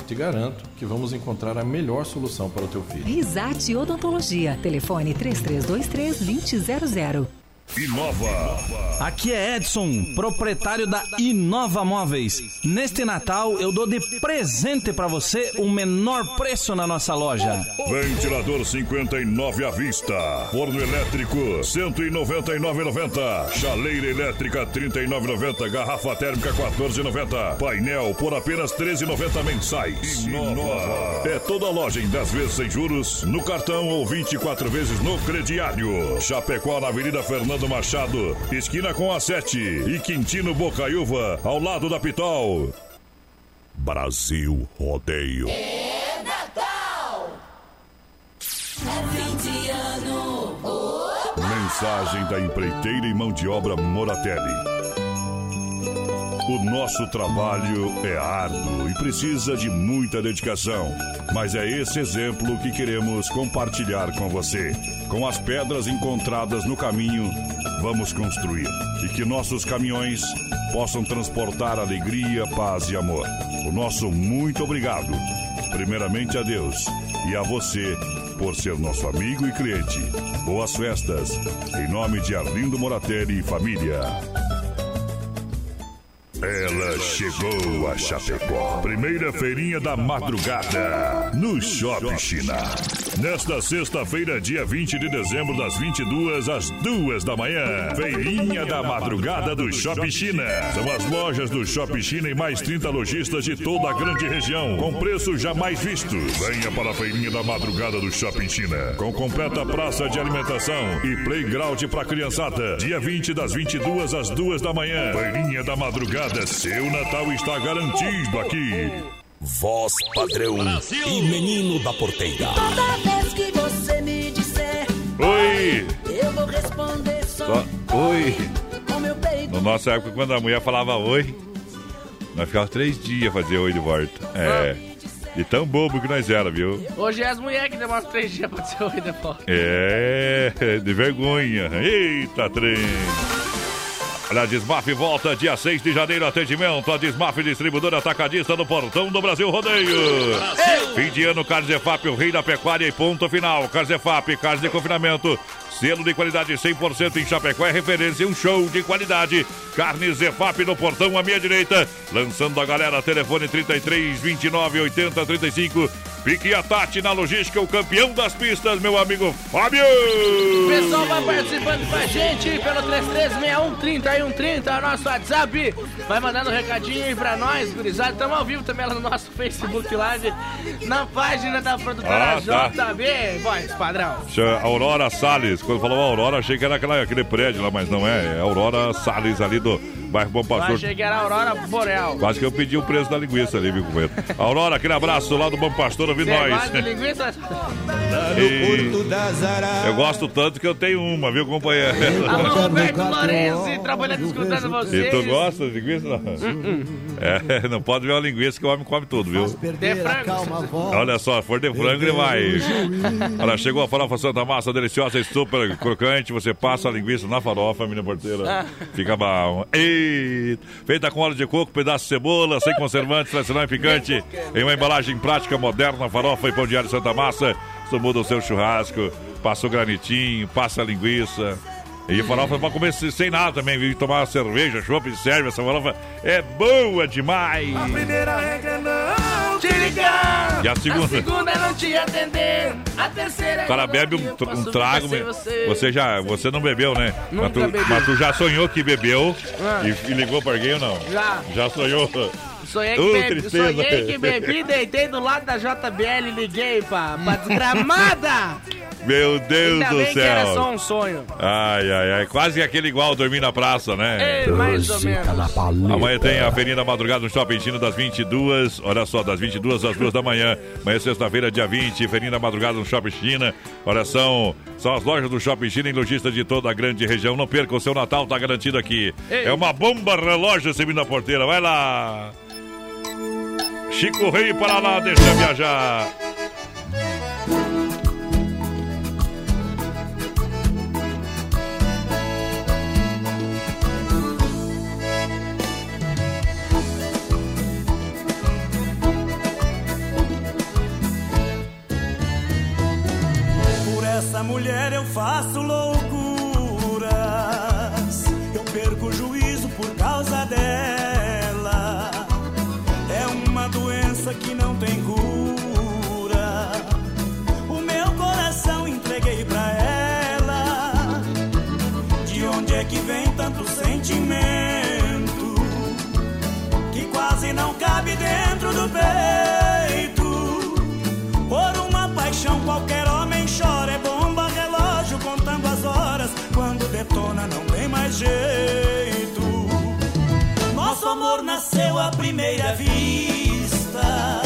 Eu te garanto que vamos encontrar a melhor solução para o teu filho. Risate Odontologia. Telefone 3323-2000. Inova. Aqui é Edson, proprietário da Inova Móveis. Neste Natal eu dou de presente pra você o menor preço na nossa loja. Ventilador 59 à vista. Forno elétrico 199,90. Chaleira elétrica 39,90. Garrafa térmica 14,90. Painel por apenas 13,90 mensais. Inova. É toda loja em 10 vezes sem juros no cartão ou 24 vezes no crediário. Chapecó na Avenida Fernando do Machado, esquina com a 7 e Quintino Bocaiúva, ao lado da Pitol. Brasil Rodeio. É Natal! É 20 anos! Mensagem da empreiteira e mão de obra Moratelli. O nosso trabalho é árduo e precisa de muita dedicação, mas é esse exemplo que queremos compartilhar com você. Com as pedras encontradas no caminho, vamos construir e que nossos caminhões possam transportar alegria, paz e amor. O nosso muito obrigado, primeiramente a Deus e a você por ser nosso amigo e cliente. Boas festas, em nome de Arlindo Moratelli e família. Ela chegou a Chapecó. Primeira feirinha da madrugada. No Shopping China. Nesta sexta-feira, dia 20 de dezembro, das 22 às 2 da manhã. Feirinha da madrugada do Shopping China. São as lojas do Shopping China e mais 30 lojistas de toda a grande região. Com preços jamais vistos. Venha para a feirinha da madrugada do Shopping China. Com completa praça de alimentação e playground para criançada. Dia 20 das 22 às 2 da manhã. Feirinha da madrugada. Seu Natal está garantido aqui. Voz padrão e menino da porteira. Toda vez que você me disser Oi! Eu vou responder só Só- Oi! Na nossa época, quando a mulher falava oi, nós ficávamos três dias fazer oi de volta. É. De tão bobo que nós era, viu? Hoje é as mulheres que demoram três dias pra dizer oi de volta. É, de vergonha. Eita, trem. Olha, a Desmaf volta dia 6 de janeiro, atendimento. A Desmaf distribuidora atacadista no Portão do Brasil Rodeio. Fim de ano, Carzefap, o rei da pecuária e ponto final. Carzefap, carne de confinamento. Selo de qualidade 100% em Chapecó é referência e um show de qualidade. Carne Zefap no portão à minha direita. Lançando a galera, telefone 33 29 80 35. Fique a Tati na logística, o campeão das pistas, meu amigo Fábio. O pessoal vai participando com a gente pelo 33613130, é o nosso WhatsApp. Vai mandando um recadinho aí pra nós, gurizada. Estamos ao vivo também lá no nosso Facebook Live, na página da produtora Ah, tá. JB. Voz, padrão. Chama Aurora Salles. Quando falou Aurora, achei que era aquela, aquele prédio lá, mas não é. É Aurora Salles ali do bairro Bom Eu Pastor. achei que era a Aurora Boreal. Quase que eu pedi o preço da linguiça ali, viu, companheiro? Aurora, aquele abraço lá do Bom Pastor, Você nós. linguiça? E... Eu gosto tanto que eu tenho uma, viu, companheiro? Alô, Roberto Lourenço, trabalhando escutando E vocês. tu gosta de linguiça? Não? É, não pode ver uma linguiça que o homem come tudo, viu? De frango. Olha só, for de frango ele vai. Olha, chegou a farofa Santa Massa, deliciosa e super crocante. Você passa a linguiça na farofa, menina porteira. Fica bom. Eita. Feita com óleo de coco, pedaço de cebola, sem conservantes, tradicional e picante. Em uma embalagem prática, moderna, farofa e pão de alho Santa Massa. Isso muda o seu churrasco. Passa o granitinho, passa a linguiça. E farofa pra comer sem nada também, viu? Tomar uma cerveja, chopp de serve. Essa farofa é boa demais. Primeira regra é não te ligar E a segunda? A segunda é não te atender A terceira O cara é bebe um, um trago, você. você já, você não bebeu, né? Mas, tu, mas tu já sonhou que bebeu Ah. e, e ligou para alguém ou não? Já. Já sonhou? Sonhei que, Uh, bebi, tristeza. sonhei que bebi, deitei do lado da JBL e liguei pra, pra *laughs* desgramada. Meu Deus Ainda do bem que era céu. só um sonho. Ai, ai, ai. Quase aquele igual dormir na praça, né? É, mais ou menos. Amanhã tem a Feirinha da Madrugada no Shopping Chino das 22, olha só, das 22 às 2 da manhã. Amanhã, sexta-feira, dia 20, Feirinha da Madrugada no Shopping China. Olha, são, são as lojas do Shopping China em lojistas de toda a grande região. Não perca, o seu Natal tá garantido aqui. Ei. É uma bomba relógio subindo a porteira, vai lá. Chico Rei para lá, deixa viajar. Por essa mulher eu faço loucuras. aconteceu à primeira vista.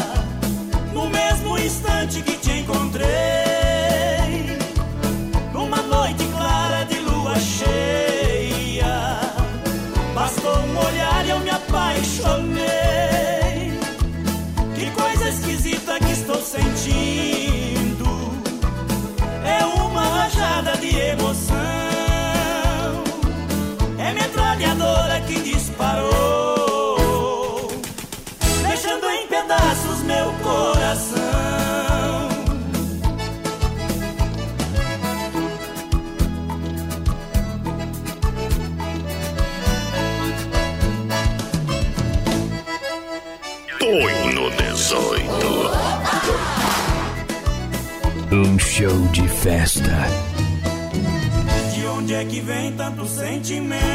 No mesmo instante que te encontrei, numa noite clara de lua cheia, bastou um olhar e eu me apaixonei. Que coisa esquisita que estou sentindo, é uma rajada de emoção. 18. Um show de festa. De onde é que vem tanto sentimento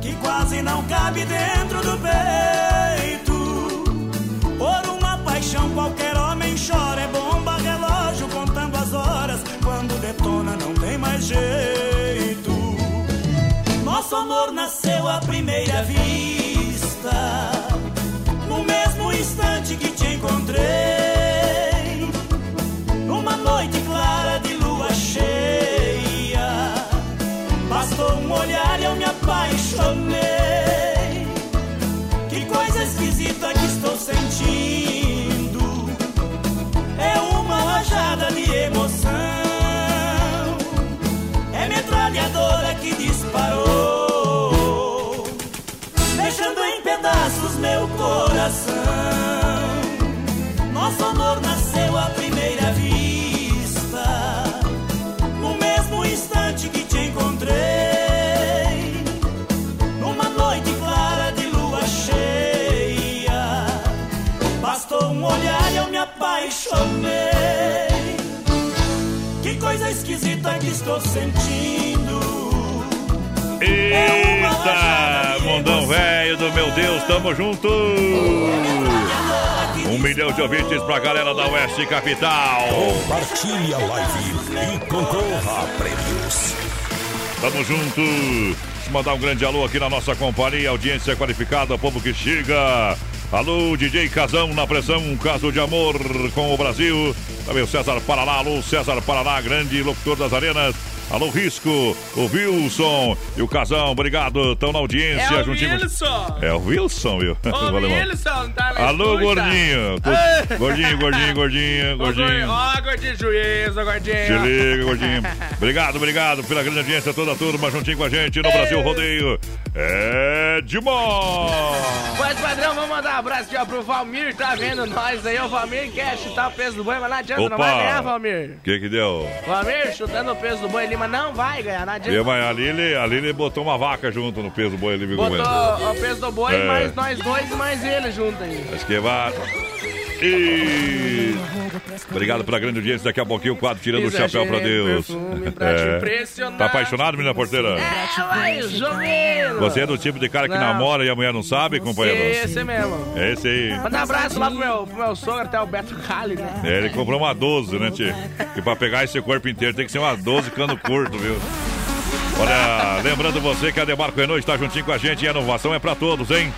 que quase não cabe dentro do peito? Por uma paixão qualquer homem chora, é bomba, relógio contando as horas. Quando detona não tem mais jeito. Nosso amor nasceu à primeira vista, no instante que te encontrei. Numa noite clara de lua cheia, bastou um olhar e eu me apaixonei. Que coisa esquisita que estou sentindo. É uma rajada de emoção. É metralhadora que disparou, deixando em pedaços meu coração. Apaixonei. Que coisa esquisita que estou sentindo. Eita, mundão velho do meu Deus, tamo junto! Um milhão de ouvintes pra galera da Oeste Capital. Compartilhe a live e concorra a prêmios. Tamo junto. Deixa eu mandar um grande alô aqui na nossa companhia, audiência qualificada, povo que chega. Alô, DJ Casão na pressão, um caso de amor com o Brasil. Também o César Paraná, alô, César Paraná, grande locutor das arenas. Alô, Risco, o Wilson e o Casão, obrigado, estão na audiência. É o juntinho Wilson. É o Wilson, viu? Ô. *laughs* Wilson, tá na Alô, escuta? gordinho. Gordinho, gordinho, gordinho, gordinho. Ó, gordinho juiz, ô, gordinho. Se liga, gordinho. Obrigado, obrigado pela grande audiência, toda a turma juntinho com a gente no Brasil Rodeio. É demais! Mas, padrão, vamos mandar um abraço aqui ó, pro Valmir, tá vendo nós aí. O Valmir quer chutar o peso do boi, mas não adianta, não vai ganhar, Valmir. O que que deu? Valmir chutando o peso do boi ali, mas não vai ganhar, não adianta. Deu, mas ali ele, ali ele botou uma vaca junto no peso do boi é? Botou o peso do boi, É. mais nós dois e mais ele junto aí. Acho que vai. E... Obrigado pela grande audiência. Daqui a pouquinho o quadro tirando o chapéu pra Deus. perfume *laughs* impressionar. Tá apaixonado, menina porteira? É. Você é do tipo de cara que Não. namora e a mulher não sabe, companheiro? Esse mesmo. É esse aí. Manda um abraço lá pro meu, pro meu sogro, até o Beto Cali, né? É, ele comprou uma 12, né, tio? Que pra pegar esse corpo inteiro tem que ser uma 12 cano curto, viu? Olha, lembrando você que a Demarco Renault está juntinho com a gente e a inovação é pra todos, hein?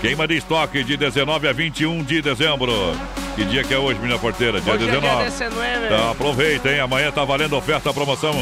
Queima de estoque de 19 a 21 de dezembro. Que dia que é hoje, menina porteira? Dia Hoje é dia 19. 19. Então aproveita, hein? Amanhã tá valendo oferta, promoção.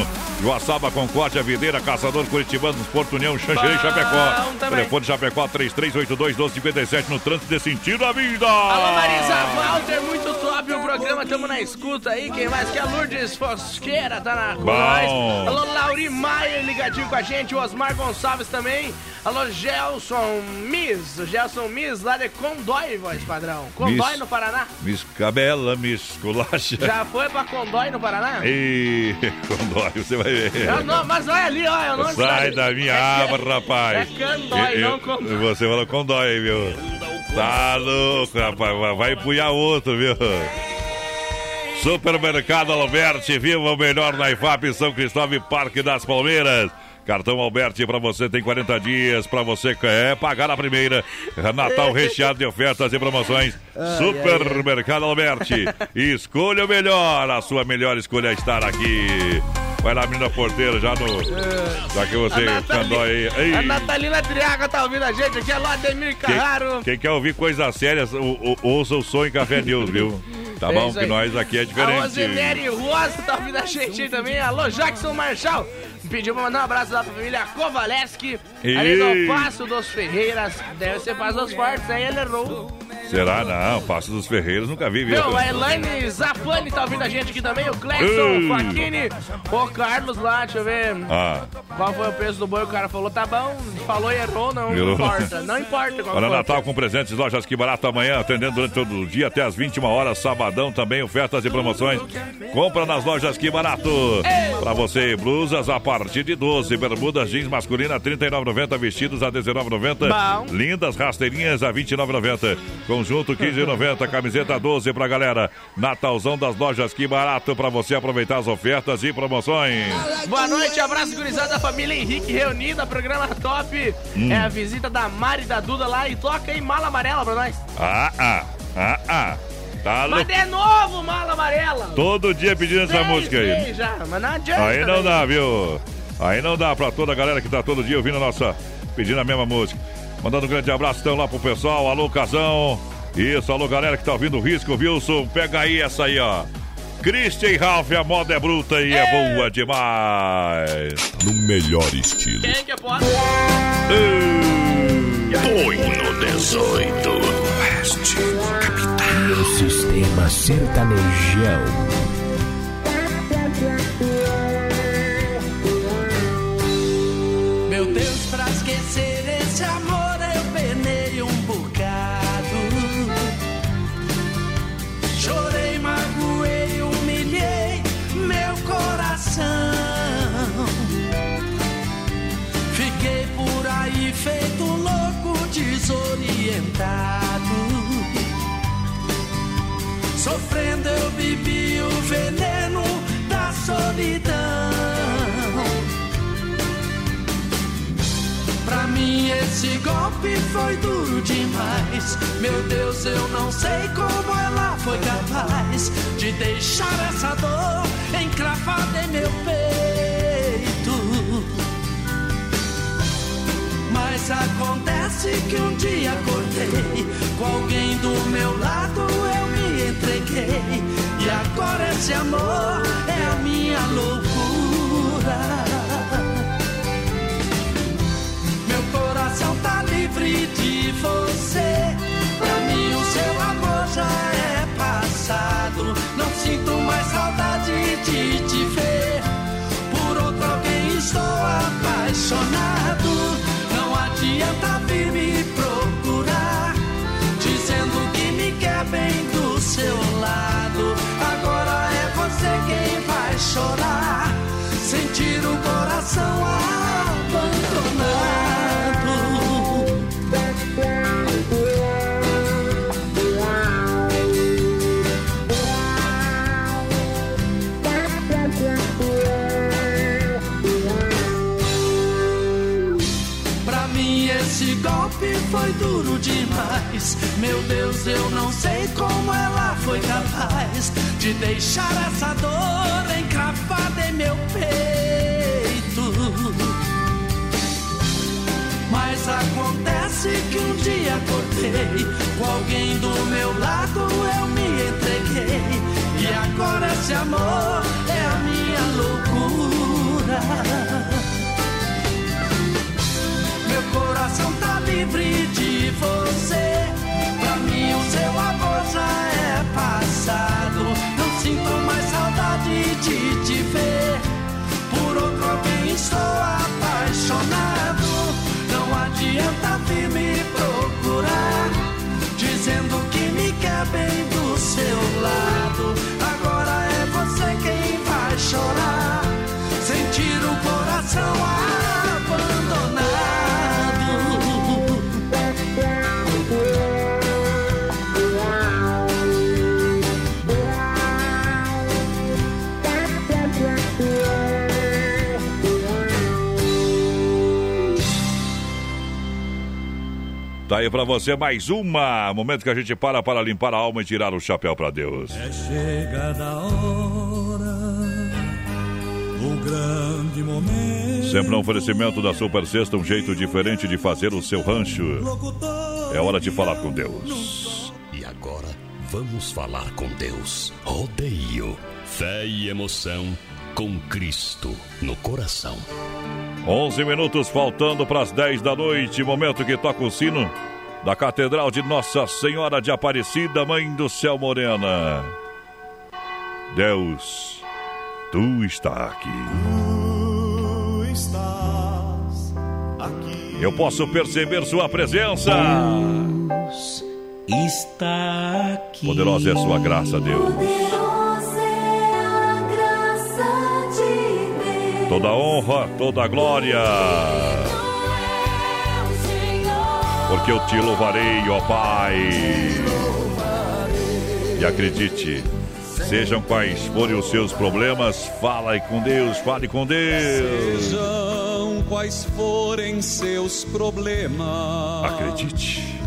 Joaçaba, Concórdia, Videira, Caçador, Curitibano, Porto União, Xanxerê Chapecó. Telefone Chapecó 3382-1257 no trânsito de sentido à vida. Alô, Marisa Walter, muito top o programa, tamo na escuta aí. Quem mais que é Lourdes Fosqueira, tá na com nós. Alô, Lauri Maia ligadinho com a gente, o Osmar Gonçalves também. Alô, Gelson Miss, o Gelson Miss lá de Condói, voz padrão. Condói Miss. no Paraná. Me escabela, me esculacha. Já foi pra Condói no Paraná? E *laughs* Condói, você vai ver. É o nome, mas olha ali, ó, é o nome Sai da minha É aba, rapaz. É Candói, Eu- não eu- Condói. Você falou Condói, viu? Tá louco, rapaz. Vai- Vai punhar outro, viu? Supermercado Alberti, viva o melhor na IFAP São Cristóvão e Parque das Palmeiras. Cartão Alberti para você tem 40 dias para você é pagar a primeira. Natal *laughs* recheado de ofertas e promoções. Ai, Supermercado Alberti. Escolha o melhor. A sua melhor escolha é estar aqui. Vai lá, menina porteira, já no. Já que você A andou aí. Ei. A Natalina Triaga tá ouvindo a gente aqui, alô, Ademir Carraro. Quem, quem quer ouvir coisas sérias, ouça o som em Café News, viu? *laughs* Tá É bom? Que nós aqui é A diferente. Rosemary Rosa tá ouvindo a gente aí também. Alô, Jackson Marchal. Pediu pra mandar um abraço lá pra família Kovaleski. Ali Ei. do Passo dos Ferreiras. Deve ser Passo dos Fortes, aí ele errou. Será? Não, Passo dos Ferreiros nunca vi, viu? Meu, a Elaine Zapani tá ouvindo a gente aqui também, o Clexon, o Faquini, o Carlos lá, deixa eu ver. Ah, Qual foi o preço do boi? O cara falou, tá bom, falou e errou, não Errou. importa. Não importa qual Olha, foi. Natal com presentes, lojas que barato amanhã, atendendo durante todo o dia até as 21 horas, sabadão também, ofertas e promoções. Compra nas lojas que barato. Pra você, blusas a partir de 12, bermudas jeans masculina 39,90, vestidos a 19,90. Bom. Lindas rasteirinhas a 29,90. Conjunto 15,90, camiseta 12 pra galera. Natalzão das lojas que barato pra você aproveitar as ofertas e promoções. Boa noite, abraço gurizada da família Henrique reunida, programa top. Hum. É a visita da Mari da Duda lá e toca aí mala amarela pra nós. Ah, ah, ah, ah. Tá Mas de novo, mala amarela. Todo dia pedindo essa música aí. Já, mas não adianta. Aí não né? dá, viu? Aí não dá pra toda a galera que tá todo dia ouvindo a nossa. pedindo a mesma música. Mandando um grande abraço então lá pro pessoal. Alô, Casão. Isso, alô, galera que tá ouvindo o risco, Wilson. Pega aí essa aí, ó. Christian Ralph, a moda é bruta e é boa demais. No melhor estilo. Quem que é pode? Põe no 18 Oeste. E o sistema sertanejão. Meu Deus, pra esquecer esse amor desorientado. Sofrendo eu bebi o veneno da solidão. Pra mim esse golpe foi duro demais. Meu Deus, eu não sei como ela foi capaz de deixar essa dor encravada em meu peito. Mas acontece que um dia acordei com alguém do meu lado, eu me entreguei. E agora esse amor é a minha loucura. Meu coração tá livre de você. Pra mim o seu amor já é passado. Não sinto mais saudade de te ver. Por outro alguém estou apaixonado. Chorar. Sentir o coração Pra mim esse golpe foi duro demais. Meu Deus, eu não sei como ela foi capaz de deixar essa dor meu peito. Mas acontece que um dia acordei com alguém do meu lado, eu me entreguei. E agora esse amor é a minha loucura. Meu coração tá livre de você. Pra mim o seu amor já é passado. Não sinto mais saudade de te ver. Estou apaixonado. Não adianta vir me procurar. Dizendo que me quer bem do seu lado. Tá aí pra você mais uma. Momento que a gente para para limpar a alma e tirar o chapéu pra Deus. É chegada a hora, o grande momento. Sempre um oferecimento da Super Sexta, um jeito diferente de fazer o seu rancho. É hora de falar com Deus. E agora vamos falar com Deus. Rodeio, fé e emoção com Cristo no coração. 11 minutos faltando para as 10 da noite, momento que toca o sino. da Catedral de Nossa Senhora de Aparecida, Mãe do Céu Morena. Deus, tu está aqui. Tu estás aqui. Eu posso perceber sua presença. Deus está aqui. Poderosa é sua graça, Deus. Toda honra, toda glória. Porque eu te louvarei, ó Pai. E acredite, sejam quais forem os seus problemas, fale com Deus, fale com Deus. Sejam quais forem seus problemas. Acredite.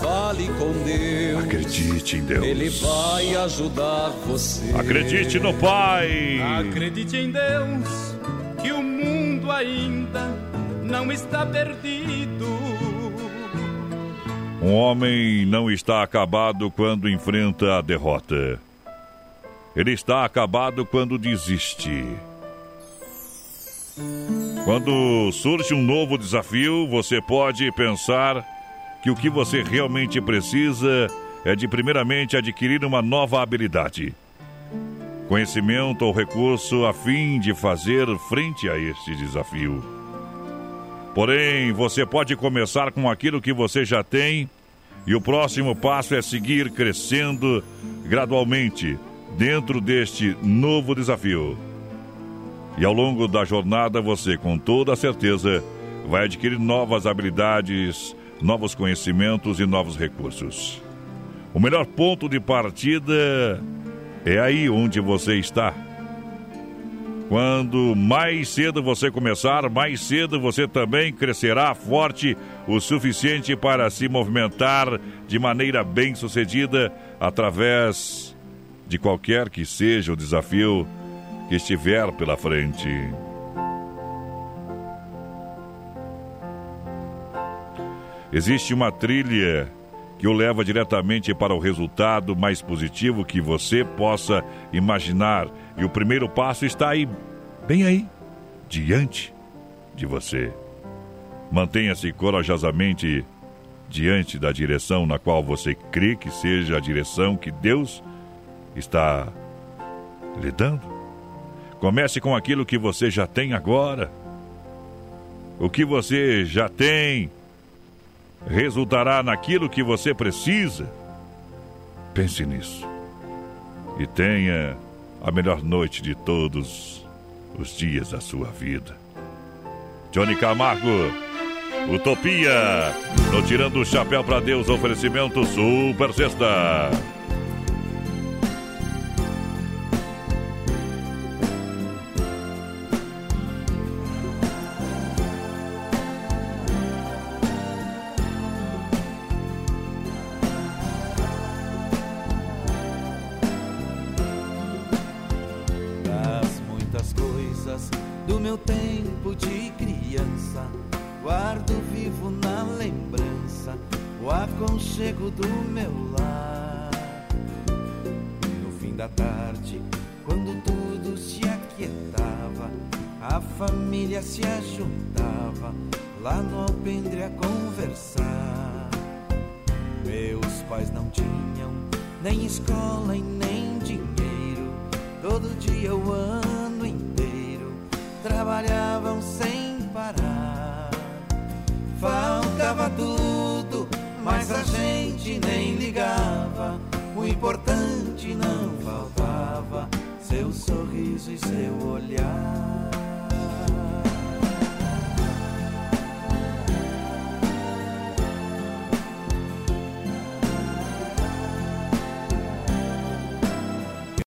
Fale com Deus. Acredite em Deus. Ele vai ajudar você. Acredite no Pai. Acredite em Deus, que o mundo ainda não está perdido. Um homem não está acabado quando enfrenta a derrota. Ele está acabado quando desiste. Quando surge um novo desafio, você pode pensar que o que você realmente precisa é de, primeiramente, adquirir uma nova habilidade, conhecimento ou recurso a fim de fazer frente a este desafio. Porém, você pode começar com aquilo que você já tem e o próximo passo é seguir crescendo gradualmente dentro deste novo desafio. E ao longo da jornada, você, com toda certeza, vai adquirir novas habilidades, novos conhecimentos e novos recursos. O melhor ponto de partida é aí onde você está. Quando mais cedo você começar, mais cedo você também crescerá forte o suficiente para se movimentar de maneira bem sucedida através de qualquer que seja o desafio que estiver pela frente. Existe uma trilha que o leva diretamente para o resultado mais positivo que você possa imaginar. E o primeiro passo está aí, bem aí, diante de você. Mantenha-se corajosamente diante da direção na qual você crê que seja a direção que Deus está lhe dando. Comece com aquilo que você já tem agora. O que você já tem resultará naquilo que você precisa. Pense nisso. E tenha a melhor noite de todos os dias da sua vida. Johnny Camargo, Utopia, no Tirando o Chapéu para Deus, oferecimento Super Sexta.